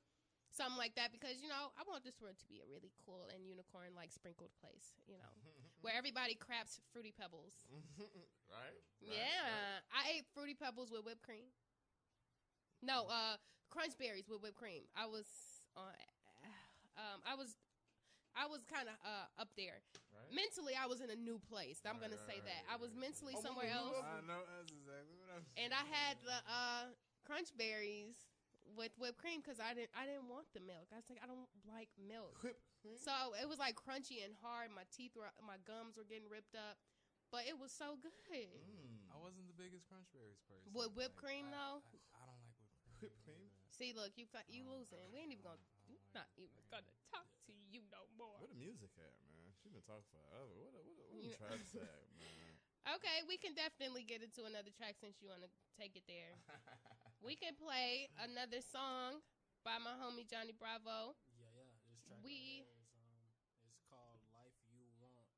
something like that. Because, you know, I want this world to be a really cool and unicorn like sprinkled place, you know, where everybody craps Fruity Pebbles. right? Yeah, I ate fruity pebbles with whipped cream. No, uh, crunch berries with whipped cream. I was on. Um, I was, I was kind of uh up there. Right. Mentally, I was in a new place. I'm gonna say that I was mentally Oh, somewhere else, I know that's exactly what I'm and I had the uh crunch berries with whipped cream because I didn't I didn't want the milk. I was like I don't like milk. Whipped cream? So it was like crunchy and hard. My teeth were, my gums were getting ripped up, but it was so good. Mm. I wasn't the biggest Crunch Berries person. With whipped Like, cream, I, though? I, I don't like whipped cream. Whipped cream? either. See, look, you got you losing. We ain't even gonna, we not even gonna talk to you no more. Where the music at, man? She been talking forever. What the, what the, what the You- tracks at, man? Okay, we can definitely get into another track since you want to take it there. we can play another song by my homie Johnny Bravo. Yeah, yeah. This track We- right here is um, it's called "Life You Want,"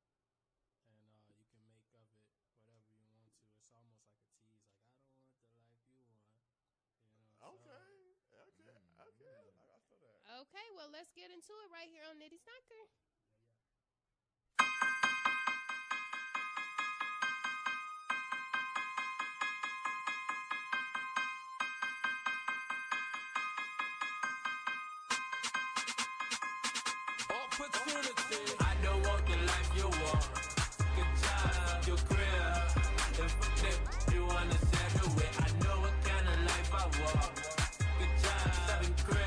and uh, you can make of it whatever you want to. It's almost like a tease, like I don't want the life you want. You know. so- Okay. Okay. Okay. I, I feel that. Okay, well let's get into it right here on Nitty's Knocker. Opportunity. I don't want the life you want. Good job, your career. If if you wanna I know what kind of life I want. Good job, seven cribs.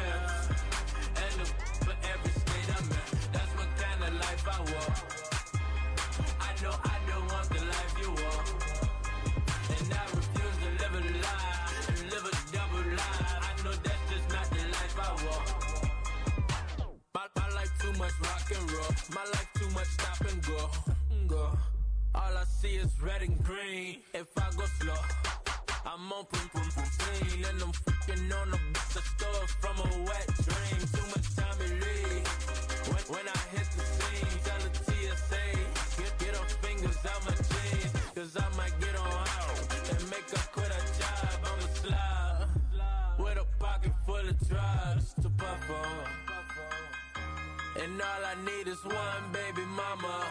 And roll. My life too much stop and go. Go. All I see is red and green. If I go slow, I'm on pum pum pum clean. And I'm fucking on a bitch I stole from a wet dream. Too much time to leave. When, when I hit the scene, tell the TSA, get, get her fingers out my jeans. Cause I might get on out and make her quit her job. I'ma slide with a pocket full of drugs to puff on. And all I need is one baby mama.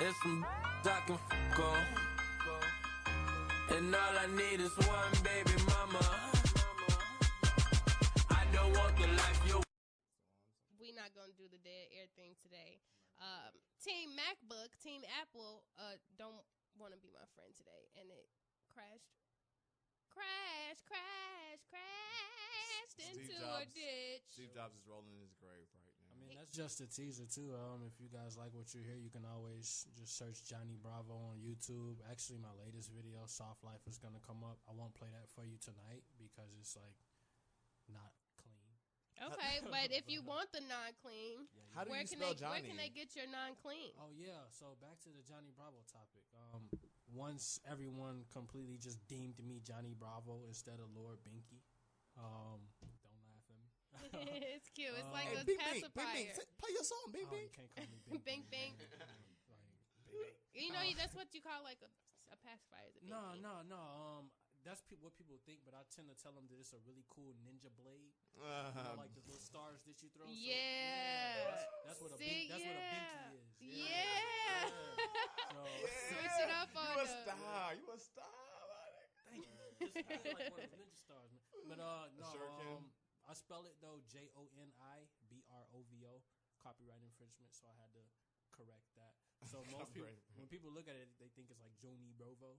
And some I can fuck on. And all I need is one baby mama. I don't want the life you we not gonna do the dead air thing today. Um, Team MacBook, Team Apple, uh, don't want to be my friend today, and it crashed, crash, crash, crashed into a ditch. Steve Jobs is rolling in his grave right now. I mean, that's just a teaser too. Um, if you guys like what you hear, you can always just search Johnny Bravo on YouTube. Actually, my latest video, Soft Life, is gonna come up. I won't play that for you tonight because it's like not clean. Okay, but if you want the non-clean, How do where you can spell they where can they get your non-clean? Oh yeah. So back to the Johnny Bravo topic. Um, once everyone completely just deemed me Johnny Bravo instead of Lord Binky. Um, don't laugh at me. it's cute. It's like Um, a Bing, Bing, pacifier. Bing, Bing, say- play your song, Bing, Oh, Bing. you can't call me Bing. Bing bing. You know, that's what you call like a, a pacifier. is a bing No, bing. no, no. Um, that's pe- what people think, but I tend to tell them that it's a really cool ninja blade. You know, Uh-huh. like the little stars that you throw. So, Yeah. that's, that's what a See, bink, that's what a binky is. Yeah. So, Switch it up on You a the- star. You a star. Thank you. Just act like one of those ninja stars, man. But uh, no, shuriken? um, I spell it though J O N I B R O V O, copyright infringement. So I had to correct that. So most people, when people look at it, they think it's like Joni Bravo,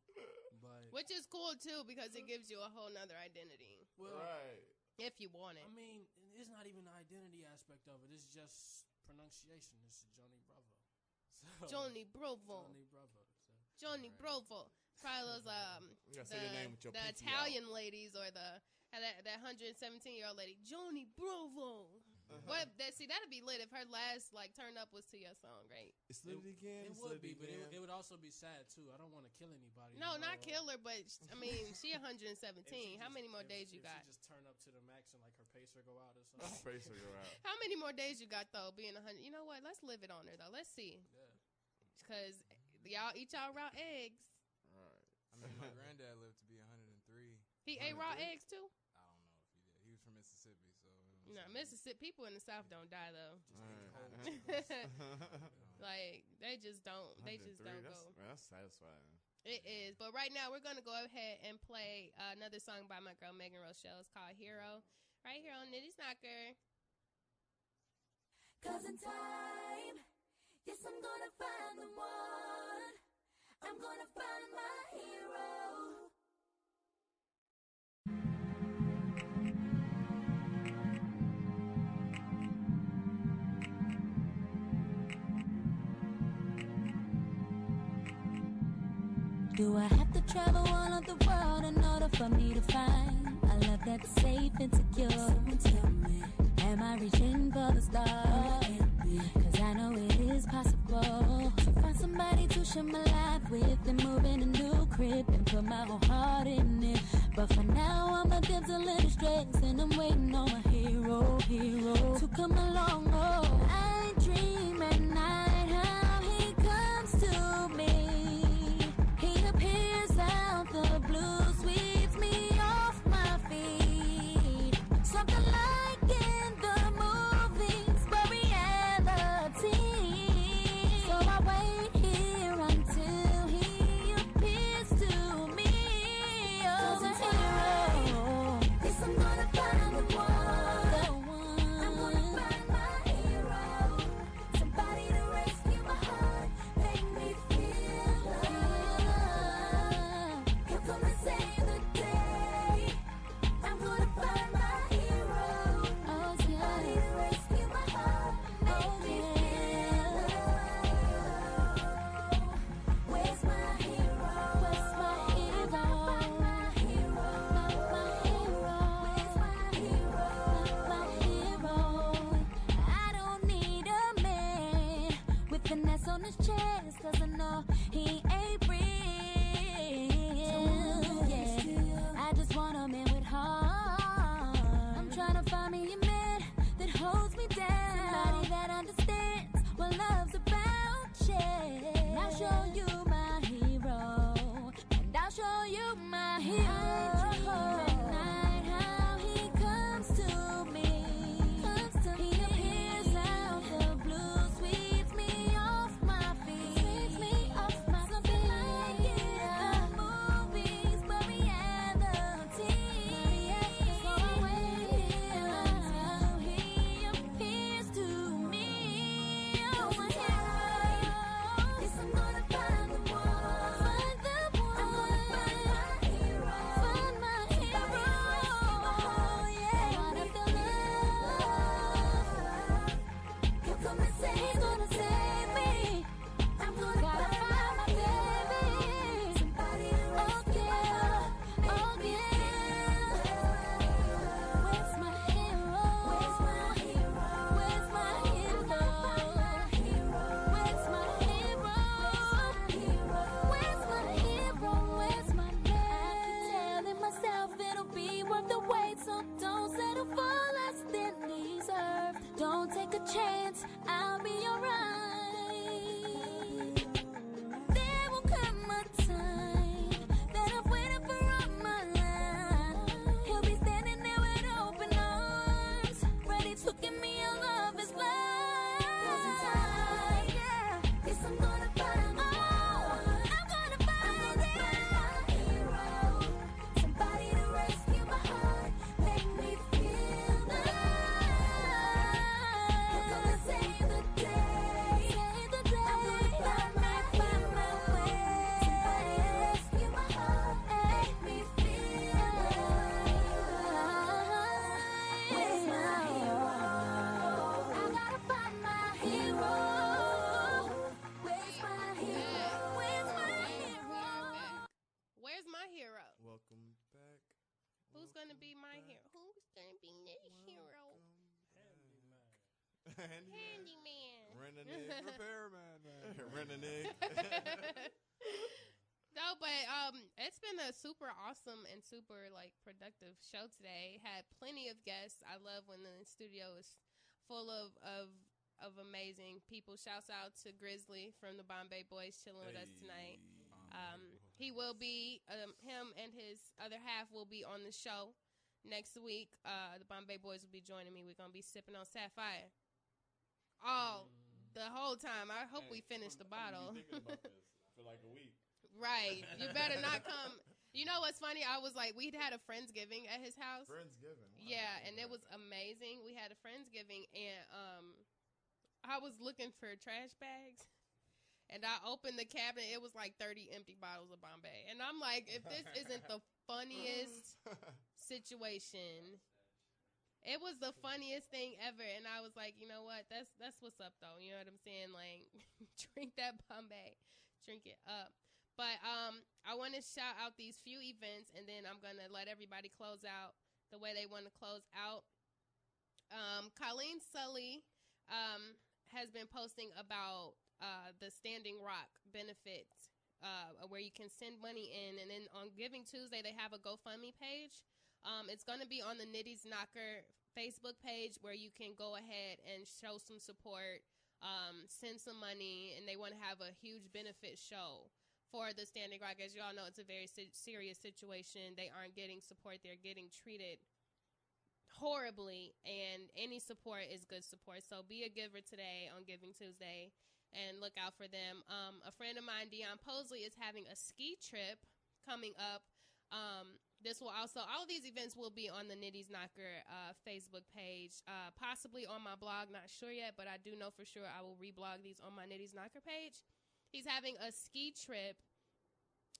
but Which is cool too because it gives you a whole nother identity. Well, right. If you want it. I mean, it's not even the identity aspect of it. It's just pronunciation. It's Johnny Bravo. So, Johnny Bravo. Johnny Bravo. So. Johnny Bravo. Probably those um You the, say your name with your the pinky Italian ladies or the that that hundred seventeen year old lady Joni Bravo. Uh-huh. What that see that'd be lit if her last like turn up was to your song, right? It's lit again. It would lit be, but it, it would also be sad too. I don't want to kill anybody. No, you not kill her, but I mean she 117. She How just- many more if- days you if got? She just turn up to the max and like her pacer go out or something. Pacer go out. How many more days you got though? Being 100. You know what? Let's live it on her though. Let's see. Yeah. Cause y'all eat y'all raw eggs. Right. I mean, my granddad lived to be 103. He ate raw eggs too. I don't know if he did. He was from Mississippi, so. it was- No, Mississippi people in the South don't die though. Right. like they just don't. They just don't that's, go. man, that's satisfying. It is. But right now we're gonna go ahead and play uh, another song by my girl Megan Rochelle. It's called Hero. Right here on Nitty Knocker. Cause in time, yes, I'm gonna find the one. I'm gonna find my hero. Do I have to travel all of the world in order for me to find a love that's safe and secure? Someone tell me, am I reaching for the stars? Cause I know it is possible to find somebody to share my life with and move in a new crib and put my whole heart in it. But for now, I'm a damsel in distress and I'm waiting on my hero, hero to come along. Oh, I dream at Don't super awesome and super like productive show today. Had plenty of guests. I love when the studio is full of of of amazing people. Shouts out to Grizzly from the Bombay Boys chilling with us tonight. Um, he will be um, him and his other half will be on the show next week. Uh, the Bombay Boys will be joining me. We're gonna be sipping on Sapphire. all the whole time. I hope we finish the bottle. for like a week. Right. You better not come. You know what's funny? I was like, we'd had a Friendsgiving at his house. Friendsgiving. Wow. Yeah, and it was amazing. We had a Friendsgiving, and um, I was looking for trash bags. And I opened the cabinet. It was like 30 empty bottles of Bombay. And I'm like, if this isn't the funniest situation, it was the funniest thing ever. And I was like, you know what? That's that's what's up though. You know what I'm saying? Like drink that Bombay. Drink it up. But um I want to shout out these few events and then I'm going to let everybody close out the way they want to close out. Um Colleen Sully um has been posting about uh the Standing Rock benefit uh, where you can send money in, and then on Giving Tuesday they have a GoFundMe page. Um, it's going to be on the Nitty's Knocker Facebook page where you can go ahead and show some support, um, send some money, and they want to have a huge benefit show for the Standing Rock. As you all know, it's a very se- serious situation. They aren't getting support; they're getting treated horribly, and any support is good support. So be a giver today on Giving Tuesday and look out for them. Um, a friend of mine, Dion Posley, is having a ski trip coming up. Um, this will also, all of these events will be on the Nitty's Knocker uh, Facebook page, uh, possibly on my blog. Not sure yet, but I do know for sure I will reblog these on my Nitty's Knocker page. He's having a ski trip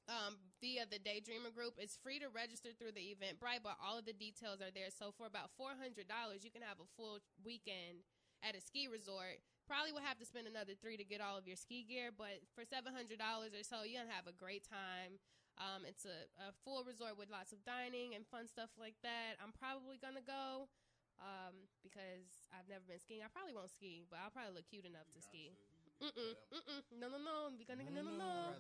um, via the Daydreamer Group. It's free to register through the Eventbrite, but all of the details are there. So for about four hundred dollars, you can have a full weekend at a ski resort. Probably will have to spend another three to get all of your ski gear, but for seven hundred dollars or so, you're gonna have a great time. Um, it's a, a full resort with lots of dining and fun stuff like that. I'm probably gonna go um, because I've never been skiing. I probably won't ski, but I'll probably look cute enough to ski. Mm-mm, mm-mm, no, no, no. I'm gonna, no, no, no.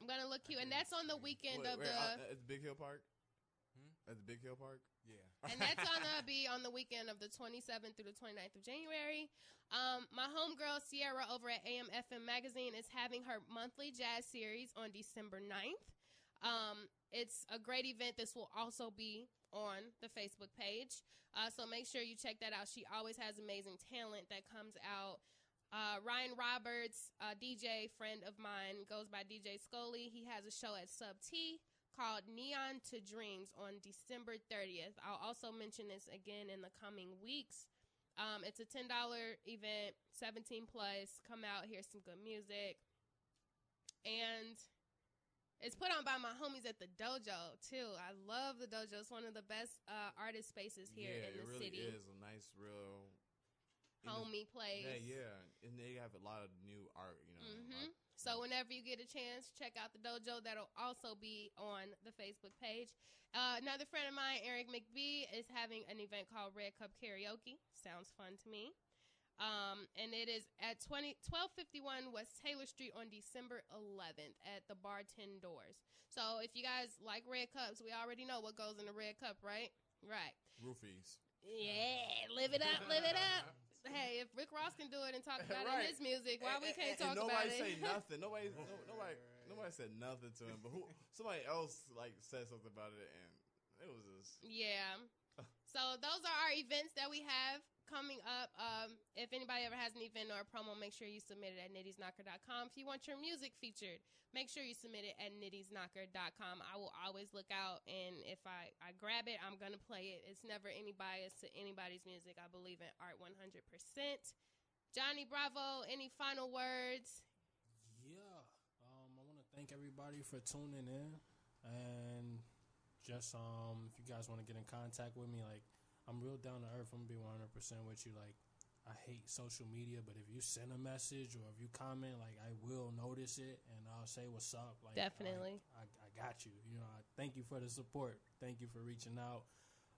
I'm gonna look cute, and that's on the weekend Wait, of wait, the. uh, at the Big Hill Park. At the Big Hill Park. Yeah. and that's gonna be on the weekend of the 27th through the 29th of January. Um, my homegirl Sierra over at AMFM Magazine is having her monthly jazz series on December 9th. Um, it's a great event. This will also be on the Facebook page, uh, so make sure you check that out. She always has amazing talent that comes out. Uh, Ryan Roberts, a DJ friend of mine, goes by DJ Scully. He has a show at Sub T called Neon to Dreams on December 30th. I'll also mention this again in the coming weeks. Um, it's a ten dollar event, seventeen plus. Come out, hear some good music, and it's put on by my homies at the dojo too. I love the dojo. It's one of the best uh, artist spaces here yeah, in the it really city. is a nice, real Homie place. Yeah, yeah, and they have a lot of new art. You know, hmm So whenever you get a chance, check out the dojo. That'll also be on the Facebook page. Uh, another friend of mine, Eric McBee, is having an event called Red Cup Karaoke. Sounds fun to me. Um, and it is at 20, 1251 West Taylor Street on December 11th at the Bar 10 Doors. So if you guys like red cups, we already know what goes in a red cup, right? Right. roofies. Yeah, live it up, live it up. Hey, if Rick Ross can do it and talk about it in his music, why we can't and- and talk about it. nobody say nothing. Nobody, no, nobody, nobody said nothing to him. But who? Somebody else like said something about it, and it was just. Yeah. So those are our events that we have coming up. Um, if anybody ever has an event or a promo, make sure you submit it at nittiesknocker.com. If you want your music featured, make sure you submit it at nittiesknocker.com. I will always look out, and if I, I grab it, I'm going to play it. It's never any bias to anybody's music. I believe in art 100%. Johnny Bravo, any final words? Yeah. Um, I want to thank everybody for tuning in, and just um, if you guys want to get in contact with me, like I'm real down to earth. I'm gonna be 100 percent with you. Like I hate social media, but if you send a message or if you comment, like I will notice it and I'll say what's up. Like Definitely. I, I, I got you. You know, I thank you for the support. Thank you for reaching out.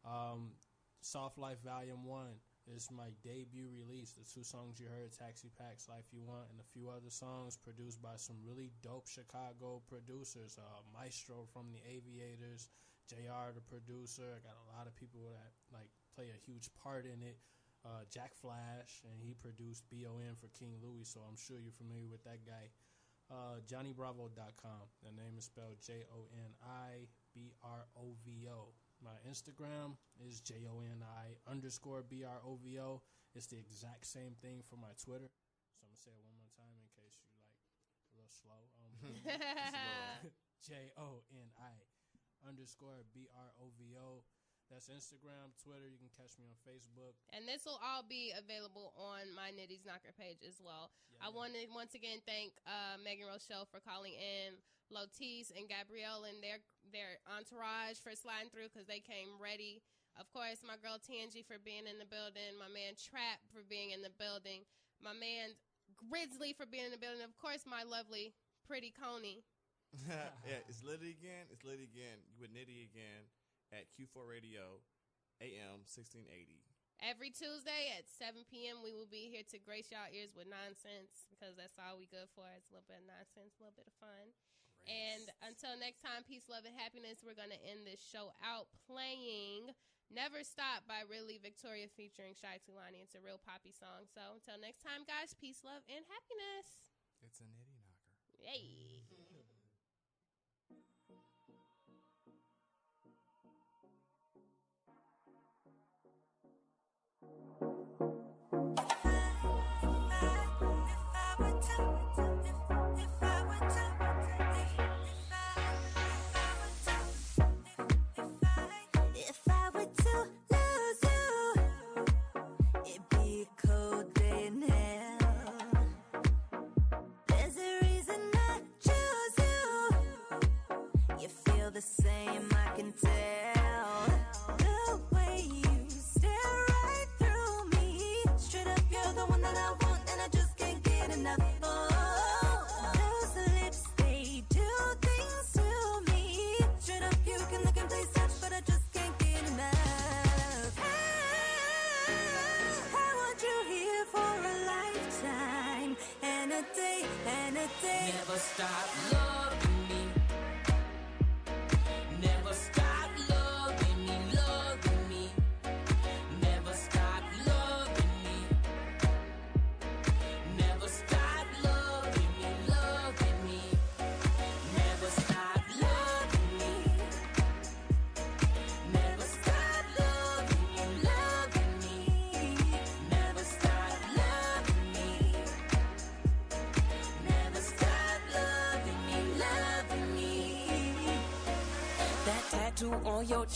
Um, Soft Life Volume One is my debut release. The two songs you heard, Taxi Packs, Life You Want, and a few other songs produced by some really dope Chicago producers. Uh, Maestro from the Aviators, JR the producer. I got a lot of people that like play a huge part in it. Uh, Jack Flash, and he produced BON for King Louie, so I'm sure you're familiar with that guy. Uh, JoniBrovo.com. The name is spelled J O N I B R O V O. My Instagram is J O N I underscore B R O V O. It's the exact same thing for my Twitter. So I'm gonna say it one more time in case you like a little slow. Um, J O N I underscore B R O V O. That's Instagram, Twitter. You can catch me on Facebook. And this will all be available on my Nitty's Knocker page as well. I want to once again thank uh, Megan Rochelle for calling in, Lotis and Gabrielle and their their entourage for sliding through because they came ready. Of course, my girl Tangi for being in the building, my man Trap for being in the building, my man Grizzly for being in the building. Of course, my lovely pretty Coney. yeah, it's Liddy again. It's Liddy again. You with Nitty again at Q4 Radio, AM 1680. Every Tuesday at 7 p.m., we will be here to grace y'all ears with nonsense because that's all we good for. It's a little bit of nonsense, a little bit of fun. And until next time, peace, love, and happiness. We're going to end this show out playing Never Stop by Really Victoria featuring Shy Tulani. It's a real poppy song. So until next time, guys, peace, love, and happiness. It's a nitty knocker. Yay. The same, I can tell.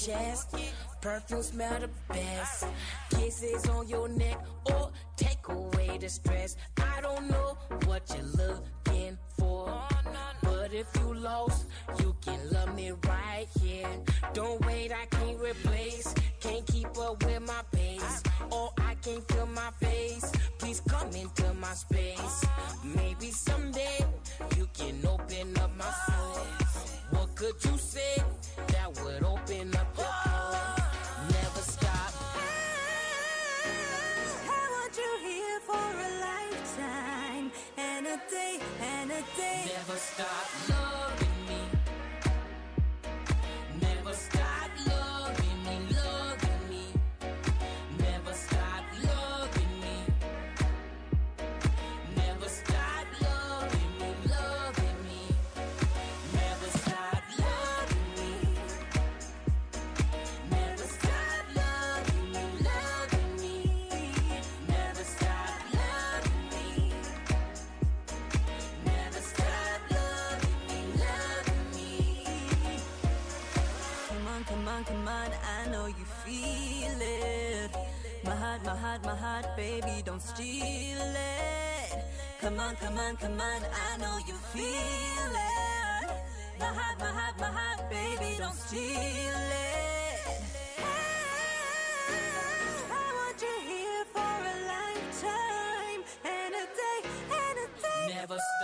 Chest, perfume smell the best. Kisses on your neck or take away the stress. I don't know what you're looking for. But if you lost, you can love me right here. Don't wait, I can't replace. Can't keep up with my pace. Or I can't feel my face. Please come into my space. Maybe someday you can open up my soul. What could you say Never stop heart, my heart, baby, don't steal it. Come on, come on, come on, I know you feel it. My heart, my heart, my heart, baby, don't steal it. I, I want you here for a lifetime and a day, and a day. Never stop.